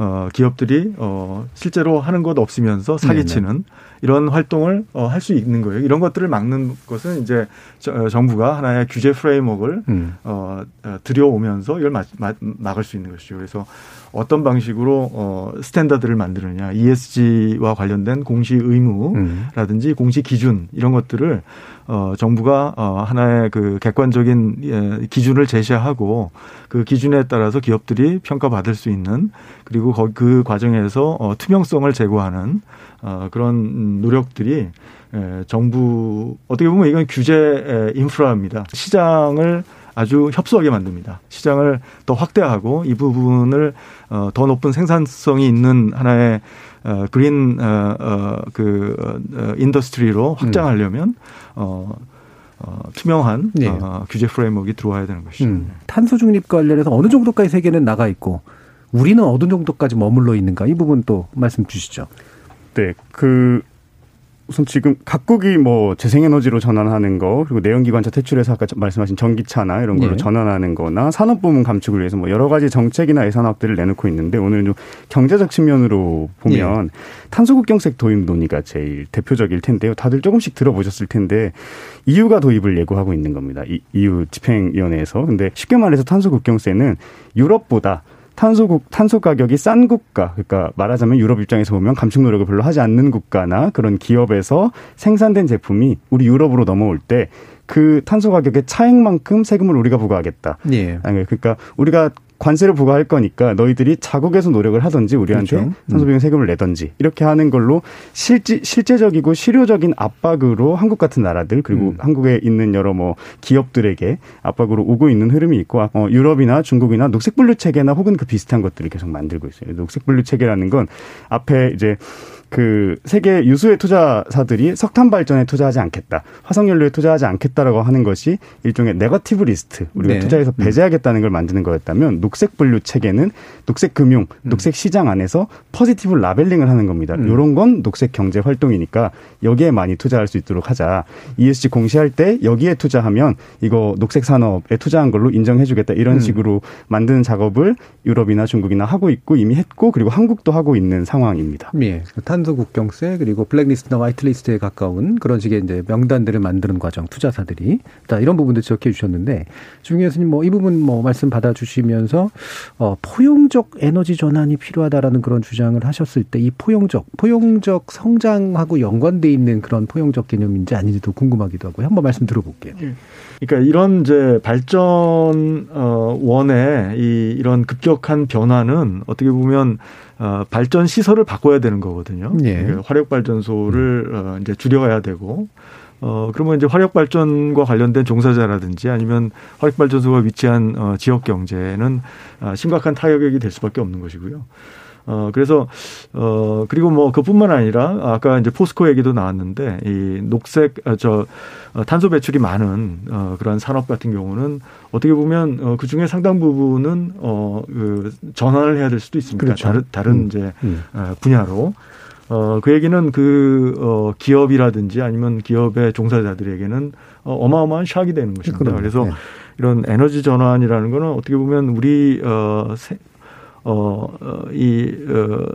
어, 기업들이 어, 실제로 하는 것 없으면서 사기치는 네네. 이런 활동을 어, 할 수 있는 거예요. 이런 것들을 막는 것은 이제 저, 어, 정부가 하나의 규제 framework를 음. 어, 어, 들여오면서 이걸 막, 막, 막을 수 있는 것이죠. 그래서 어떤 방식으로 어, standard를 만드느냐, ESG와 관련된 공시 의무라든지 음. 공시 기준 이런 것들을 어, 정부가 어, 하나의 그 객관적인 예, 기준을 제시하고 그 기준에 따라서 기업들이 평가받을 수 있는 그리고 그 과정에서 어, 투명성을 제고하는 어, 그런 노력들이 에, 정부 어떻게 보면 이건 규제 인프라입니다. 시장을 아주 협소하게 만듭니다. 시장을 더 확대하고 이 부분을 어, 더 높은 생산성이 있는 하나의 어, green 어, 어, 그 어, industry로 확장하려면 어, 어, 투명한 네. 어, 규제 프레임워크가 들어와야 되는 것이죠. 음. 탄소 중립 관련해서 어느 정도까지 세계는 나가 있고 우리는 어느 정도까지 머물러 있는가 이 부분 또 말씀 주시죠. 네, 그 우선 지금 각국이 뭐 재생에너지로 전환하는 거 그리고 내연기관차 퇴출해서 아까 말씀하신 전기차나 이런 걸로 네. 전환하는 거나 산업 부문 감축을 위해서 뭐 여러 가지 정책이나 예산 확대를 내놓고 있는데 오늘 좀 경제적 측면으로 보면 네. 탄소국경세 도입 논의가 제일 대표적일 텐데요. 다들 조금씩 들어보셨을 텐데 EU가 도입을 예고하고 있는 겁니다. EU 집행위원회에서. 근데 쉽게 말해서 탄소국경세는 유럽보다 탄소 탄소 가격이 싼 국가, 그러니까 말하자면 유럽 입장에서 보면 감축 노력을 별로 하지 않는 국가나 그런 기업에서 생산된 제품이 우리 유럽으로 넘어올 때 그 탄소 가격의 차액만큼 세금을 우리가 부과하겠다. 예. 그러니까 우리가 관세를 부과할 거니까 너희들이 자국에서 노력을 하든지 우리한테 그렇죠. 탄소비용 음. 세금을 내든지 이렇게 하는 걸로 실제 실제적이고 실효적인 압박으로 한국 같은 나라들 그리고 음. 한국에 있는 여러 뭐 기업들에게 압박으로 오고 있는 흐름이 있고 어, 유럽이나 중국이나 녹색 분류 체계나 혹은 그 비슷한 것들을 계속 만들고 있어요. 녹색 분류 체계라는 건 앞에 이제 그 세계 유수의 투자사들이 석탄 발전에 투자하지 않겠다, 화석 연료에 투자하지 않겠다라고 하는 것이 일종의 negative list 우리가 네. 투자에서 음. 배제하겠다는 걸 만드는 거였다면 녹색 분류 체계는 녹색 금융, 음. 녹색 시장 안에서 positive labeling을 하는 겁니다. 음. 이런 건 녹색 경제 활동이니까 여기에 많이 투자할 수 있도록 하자. ESG 공시할 때 여기에 투자하면 이거 녹색 산업에 투자한 걸로 인정해주겠다 이런 음. 식으로 만드는 작업을 유럽이나 중국이나 하고 있고 이미 했고 그리고 한국도 하고 있는 상황입니다. 예. 탄소 국경세 그리고 블랙리스트나 화이트리스트에 가까운 그런 식의 이제 명단들을 만드는 과정 투자사들이 자 이런 부분도 지적해 주셨는데 중 교수님 뭐 이 부분 뭐 말씀 받아 주시면서 어 포용적 에너지 전환이 필요하다라는 그런 주장을 하셨을 때 이 포용적 포용적 성장하고 연관돼 있는 그런 포용적 개념인지 아닌지도 궁금하기도 하고요. 한번 말씀 들어볼게요. 네. 그러니까 이런 이제 발전 어 원의 이 이런 급격한 변화는 어떻게 보면 어, 발전 시설을 바꿔야 되는 거거든요. 예. 그러니까 화력 발전소를 어, 이제 줄여야 되고 어 그러면 이제 화력 발전과 관련된 종사자라든지 아니면 화력 발전소가 위치한 어, 지역 경제는 어, 심각한 타격이 될 수밖에 없는 것이고요. 어, 그래서, 어, 그리고 뭐 그뿐만 아니라 아까 이제 포스코 얘기도 나왔는데 이 녹색, 어, 저, 어, 탄소 배출이 많은 어, 그러한 산업 같은 경우는 어떻게 보면 어, 그 중에 상당 부분은 어, 그 전환을 해야 될 수도 있습니다. 그렇죠. 다른, 다른 음. 이제 음. 어, 분야로. 어, 그 얘기는 그, 어, 기업이라든지 아니면 기업의 종사자들에게는 어, 어마어마한 샥이 되는 것입니다. 그럼, 그래서 네. 이런 에너지 전환이라는 거는 어떻게 보면 우리, 어, 세, 어, 어, 이, 어,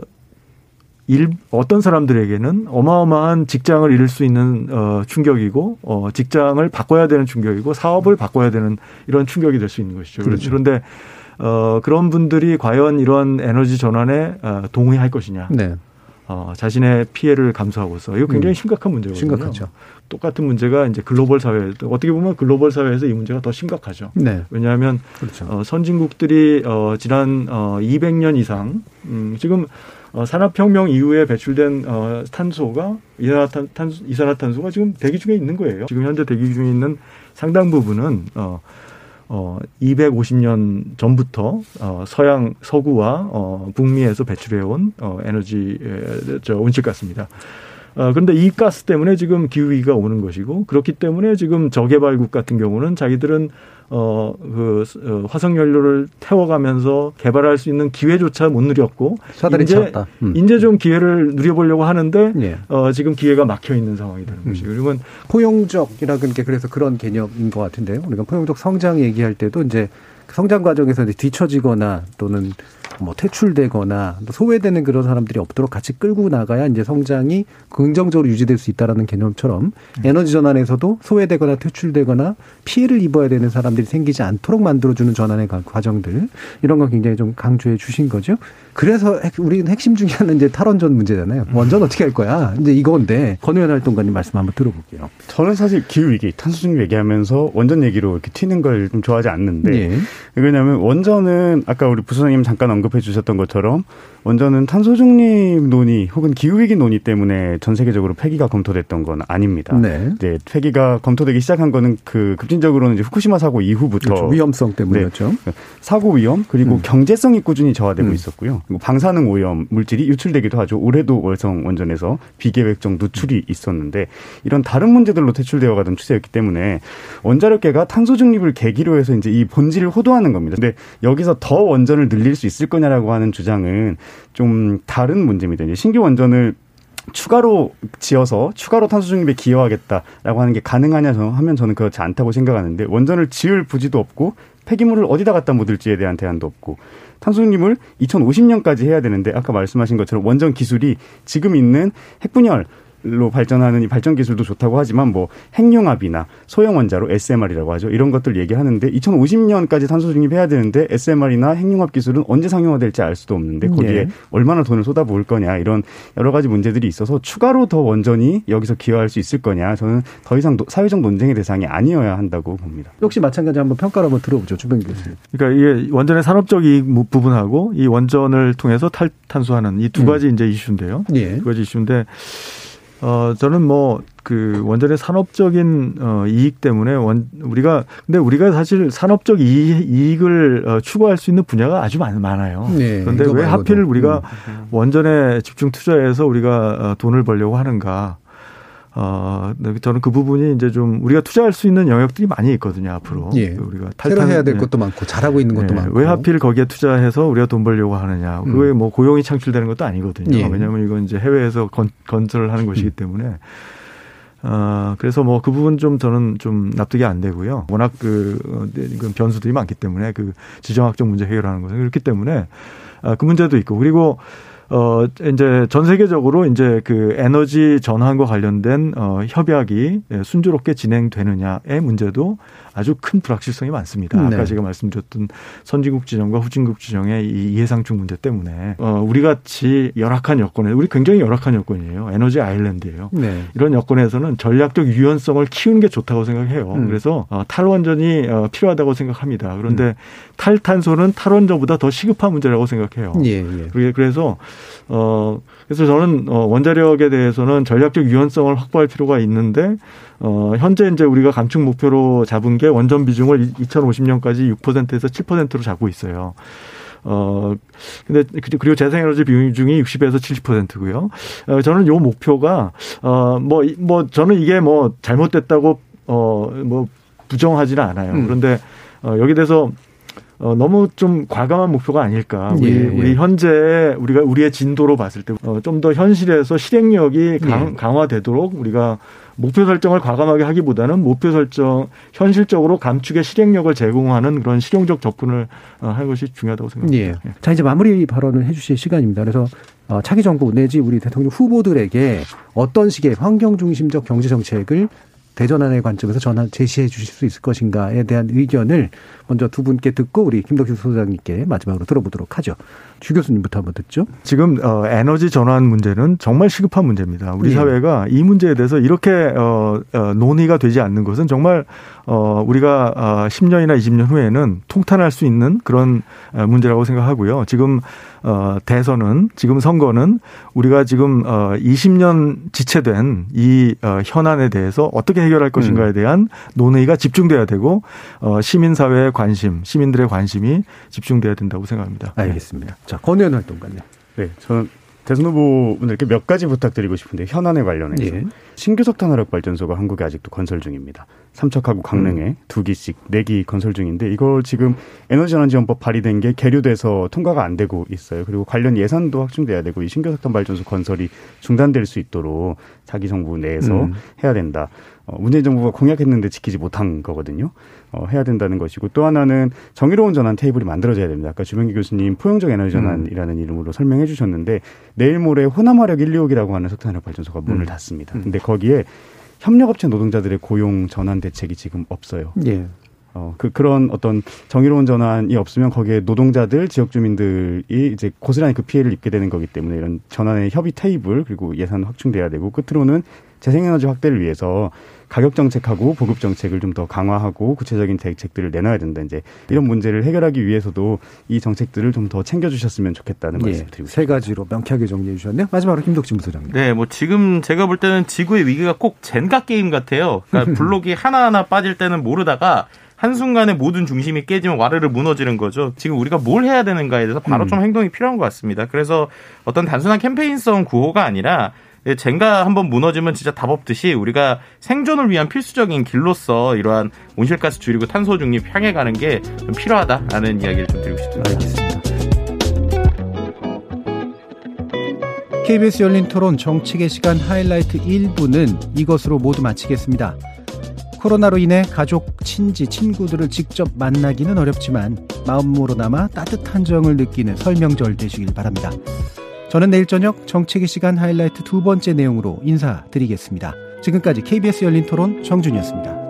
일, 어떤 사람들에게는 어마어마한 직장을 잃을 수 있는 어, 충격이고 어, 직장을 바꿔야 되는 충격이고 사업을 바꿔야 되는 이런 충격이 될 수 있는 것이죠. 그렇죠. 그런데 어, 그런 분들이 과연 이런 에너지 전환에 어, 동의할 것이냐. 네. 어, 자신의 피해를 감수하고서 이거 굉장히 음. 심각한 문제거든요. 심각하죠. 똑같은 문제가 이제 글로벌 사회 어떻게 보면 글로벌 사회에서 이 문제가 더 심각하죠. 네. 왜냐하면 그렇죠. 어, 선진국들이 어, 지난 어, 200년 이상 음, 지금 어, 산업혁명 이후에 배출된 어, 탄소가 이산화탄, 이산화탄소가 지금 대기 중에 있는 거예요. 지금 현재 대기 중에 있는 상당 부분은 어, 어, 250년 전부터 어, 서양 서구와 어, 북미에서 배출해 온 어, 에너지 저 온실가스입니다. 어, 그런데 이 가스 때문에 지금 기후위기가 오는 것이고 그렇기 때문에 지금 저개발국 같은 경우는 자기들은 어, 그, 어, 화석연료를 태워가면서 개발할 수 있는 기회조차 못 누렸고. 이제, 음. 이제 좀 기회를 누려보려고 하는데, 예. 어, 지금 기회가 막혀 있는 상황이 되는 음. 것이고. 그러면 포용적이라는 게 그래서 그런 개념인 것 같은데요. 우리가 포용적 성장 얘기할 때도 이제 성장 과정에서 뒤처지거나 또는 뭐 퇴출되거나 소외되는 그런 사람들이 없도록 같이 끌고 나가야 이제 성장이 긍정적으로 유지될 수 있다라는 개념처럼 에너지 전환에서도 소외되거나 퇴출되거나 피해를 입어야 되는 사람들이 생기지 않도록 만들어주는 전환의 과정들 이런 거 굉장히 좀 강조해 주신 거죠. 그래서 우리는 핵심 중에 하나는 이제 탈원전 문제잖아요. 원전 어떻게 할 거야? 이제 이건데 권의원 활동가님 말씀 한번 들어볼게요. 저는 사실 기후 위기, 탄소 중립 얘기하면서 원전 얘기로 이렇게 튀는 걸 좀 좋아하지 않는데 예. 왜냐하면 원전은 아까 우리 부소장님 잠깐 언급 해 주셨던 것처럼 원전은 탄소 중립 논의 혹은 기후 위기 논의 때문에 전 세계적으로 폐기가 검토됐던 건 아닙니다. 네. 이제 폐기가 검토되기 시작한 거는 그 급진적으로는 이제 후쿠시마 사고 이후부터 그렇죠. 위험성 때문이었죠. 네. 사고 위험 그리고 음. 경제성이 꾸준히 저하되고 음. 있었고요. 방사능 오염 물질이 유출되기도 하죠. 올해도 월성 원전에서 비계획적 누출이 있었는데 이런 다른 문제들로 퇴출되어 가던 추세였기 때문에 원자력계가 탄소 중립을 계기로 해서 이제 이 본질을 호도하는 겁니다. 근데 여기서 더 원전을 늘릴 수 있을 거냐라고 하는 주장은 좀 다른 문제입니다. 이제 신규 원전을 추가로 지어서 추가로 탄소 중립에 기여하겠다라고 하는 게 가능하냐 하면 저는 그렇지 않다고 생각하는데 원전을 지을 부지도 없고 폐기물을 어디다 갖다 묻을지에 대한 대안도 없고 탄소 중립을 2050년까지 해야 되는데 아까 말씀하신 것처럼 원전 기술이 지금 있는 핵분열 로 발전하는 이 발전 기술도 좋다고 하지만 뭐 핵융합이나 소형 원자로 SMR이라고 하죠. 이런 것들 얘기하는데 2050년까지 탄소 중립해야 되는데 SMR이나 핵융합 기술은 언제 상용화될지 알 수도 없는데 거기에 예. 얼마나 돈을 쏟아부을 거냐 이런 여러 가지 문제들이 있어서 추가로 더 원전이 여기서 기여할 수 있을 거냐 저는 더 이상 사회적 논쟁의 대상이 아니어야 한다고 봅니다. 역시 마찬가지 한번 평가를 한번 들어보죠. 주변 교수님. 그러니까 이게 원전의 산업적 이익 부분하고 이 원전을 통해서 탈탄소하는 이 두 가지 음. 이제 이슈인데요. 예. 두 가지 이슈인데 어, 저는 뭐, 그, 원전의 산업적인, 어, 이익 때문에 원, 우리가, 근데 우리가 사실 산업적 이익, 을 어, 추구할 수 있는 분야가 아주 많, 많아요. 네, 그런데 왜 하필 우리가 음. 원전에 집중 투자해서 우리가 어, 돈을 벌려고 하는가. 어, 네, 저는 그 부분이 이제 좀 우리가 투자할 수 있는 영역들이 많이 있거든요, 앞으로. 예. 우리가 탈탄 해야 될 예. 것도 많고 잘하고 있는 것도 예. 많고. 왜 하필 거기에 투자해서 우리가 돈 벌려고 하느냐. 음. 그게 뭐 고용이 창출되는 것도 아니거든요. 예. 왜냐하면 이건 이제 해외에서 건, 건설을 하는 것이기 음. 때문에. 어, 그래서 뭐 그 부분 좀 저는 좀 납득이 안 되고요. 워낙 그, 어, 이건 변수들이 많기 때문에 그 지정학적 문제 해결하는 것은 그렇기 때문에 아, 그 문제도 있고 그리고 어 이제 전 세계적으로 이제 그 에너지 전환과 관련된 어 협약이 순조롭게 진행되느냐의 문제도 아주 큰 불확실성이 많습니다. 네. 아까 제가 말씀드렸던 선진국 지정과 후진국 지정의 이 예상충 문제 때문에 어 우리 같이 열악한 여건에 우리 굉장히 열악한 여건이에요. 에너지 아일랜드예요. 네. 이런 여건에서는 전략적 유연성을 키우는 게 좋다고 생각해요. 음. 그래서 어 탈원전이 어 필요하다고 생각합니다. 그런데 음. 탈탄소는 탈원전보다 더 시급한 문제라고 생각해요. 예, 예. 그래서 어 그래서 저는 어 원자력에 대해서는 전략적 유연성을 확보할 필요가 있는데 어, 현재 이제 우리가 감축 목표로 잡은 게 원전 비중을 2050년까지 6%에서 7%로 잡고 있어요. 어, 근데, 그리고 재생에너지 비중이 60에서 70%고요. 어, 저는 요 목표가, 어, 뭐, 뭐, 저는 이게 뭐 잘못됐다고, 어, 뭐, 부정하지는 않아요. 음. 그런데, 어, 여기 대해서 어, 너무 좀 과감한 목표가 아닐까. 우리, 예, 예. 우리 현재 우리가 우리의 진도로 봤을 때 어, 좀더 현실에서 실행력이 강, 예. 강화되도록 우리가 목표 설정을 과감하게 하기보다는 목표 설정 현실적으로 감축의 실행력을 제공하는 그런 실용적 접근을 어, 하는 것이 중요하다고 생각합니다. 예. 자 이제 마무리 발언을 해주실 시간입니다. 그래서 어, 차기 정부 내지 우리 대통령 후보들에게 어떤 식의 환경 중심적 경제 정책을 대전환의 관점에서 전환 제시해 주실 수 있을 것인가에 대한 의견을 먼저 두 분께 듣고 우리 김덕규 소장님께 마지막으로 들어보도록 하죠. 주 교수님부터 한번 듣죠. 지금 어, 에너지 전환 문제는 정말 시급한 문제입니다. 우리 예. 사회가 이 문제에 대해서 이렇게 어, 어, 논의가 되지 않는 것은 정말 어, 우리가 어, 10년이나 20년 후에는 통탄할 수 있는 그런 어, 문제라고 생각하고요. 지금 어, 대선은 지금 선거는 우리가 지금 어, 20년 지체된 이 어, 현안에 대해서 어떻게 해결할 것인가에 음. 대한 논의가 집중돼야 되고 어, 시민 사회의 관심, 시민들의 관심이 집중돼야 된다고 생각합니다. 알겠습니다. 자, 권의원 활동가님. 네, 저는 대선 후보분들께 몇 가지 부탁드리고 싶은데 현안에 관련해서 예. 신규 석탄 화력 발전소가 한국에 아직도 건설 중입니다. 삼척하고 강릉에 음. 두 기씩 네 기 건설 중인데 이걸 지금 에너지전환지원법 발의된 게 계류돼서 통과가 안 되고 있어요. 그리고 관련 예산도 확충돼야 되고 이 신규 석탄 발전소 건설이 중단될 수 있도록 자기 정부 내에서 음. 해야 된다. 어, 문재인 정부가 공약했는데 지키지 못한 거거든요. 어, 해야 된다는 것이고 또 하나는 정의로운 전환 테이블이 만들어져야 됩니다. 아까 주명기 교수님 포용적 에너지 전환이라는 음. 이름으로 설명해 주셨는데 내일 모레 호남화력 1, 2호기라고 하는 석탄화력 발전소가 문을 음. 닫습니다. 음. 근데 거기에 협력업체 노동자들의 고용 전환 대책이 지금 없어요. 예. 어, 그, 그런 어떤 정의로운 전환이 없으면 거기에 노동자들, 지역 주민들이 이제 고스란히 그 피해를 입게 되는 거기 때문에 이런 전환의 협의 테이블, 그리고 예산 확충돼야 되고, 끝으로는 재생에너지 확대를 위해서 가격 정책하고 보급 정책을 좀 더 강화하고 구체적인 대책들을 내놔야 된다. 이제 이런 문제를 해결하기 위해서도 이 정책들을 좀 더 챙겨주셨으면 좋겠다는 예, 말씀 드리고 세 가지로 명쾌하게 정리해 주셨네요. 마지막으로 김덕진 부소장님. 네, 뭐 지금 제가 볼 때는 지구의 위기가 꼭 젠가 게임 같아요. 그러니까 블록이 하나하나 빠질 때는 모르다가 한순간에 모든 중심이 깨지면 와르르 무너지는 거죠. 지금 우리가 뭘 해야 되는가에 대해서 바로 음. 좀 행동이 필요한 것 같습니다. 그래서 어떤 단순한 캠페인성 구호가 아니라 예, 젠가 한번 무너지면 진짜 답 없듯이 우리가 생존을 위한 필수적인 길로서 이러한 온실가스 줄이고 탄소 중립 향해 가는 게 좀 필요하다라는 이야기를 좀 드리고 싶습니다. 알겠습니다. KBS 열린 토론 정책의 시간 하이라이트 1부는 이것으로 모두 마치겠습니다. 코로나로 인해 가족, 친지, 친구들을 직접 만나기는 어렵지만 마음으로나마 따뜻한 정을 느끼는 설명절 되시길 바랍니다. 저는 내일 저녁 정책의 시간 하이라이트 두 번째 내용으로 인사드리겠습니다. 지금까지 KBS 열린 토론 정준이었습니다.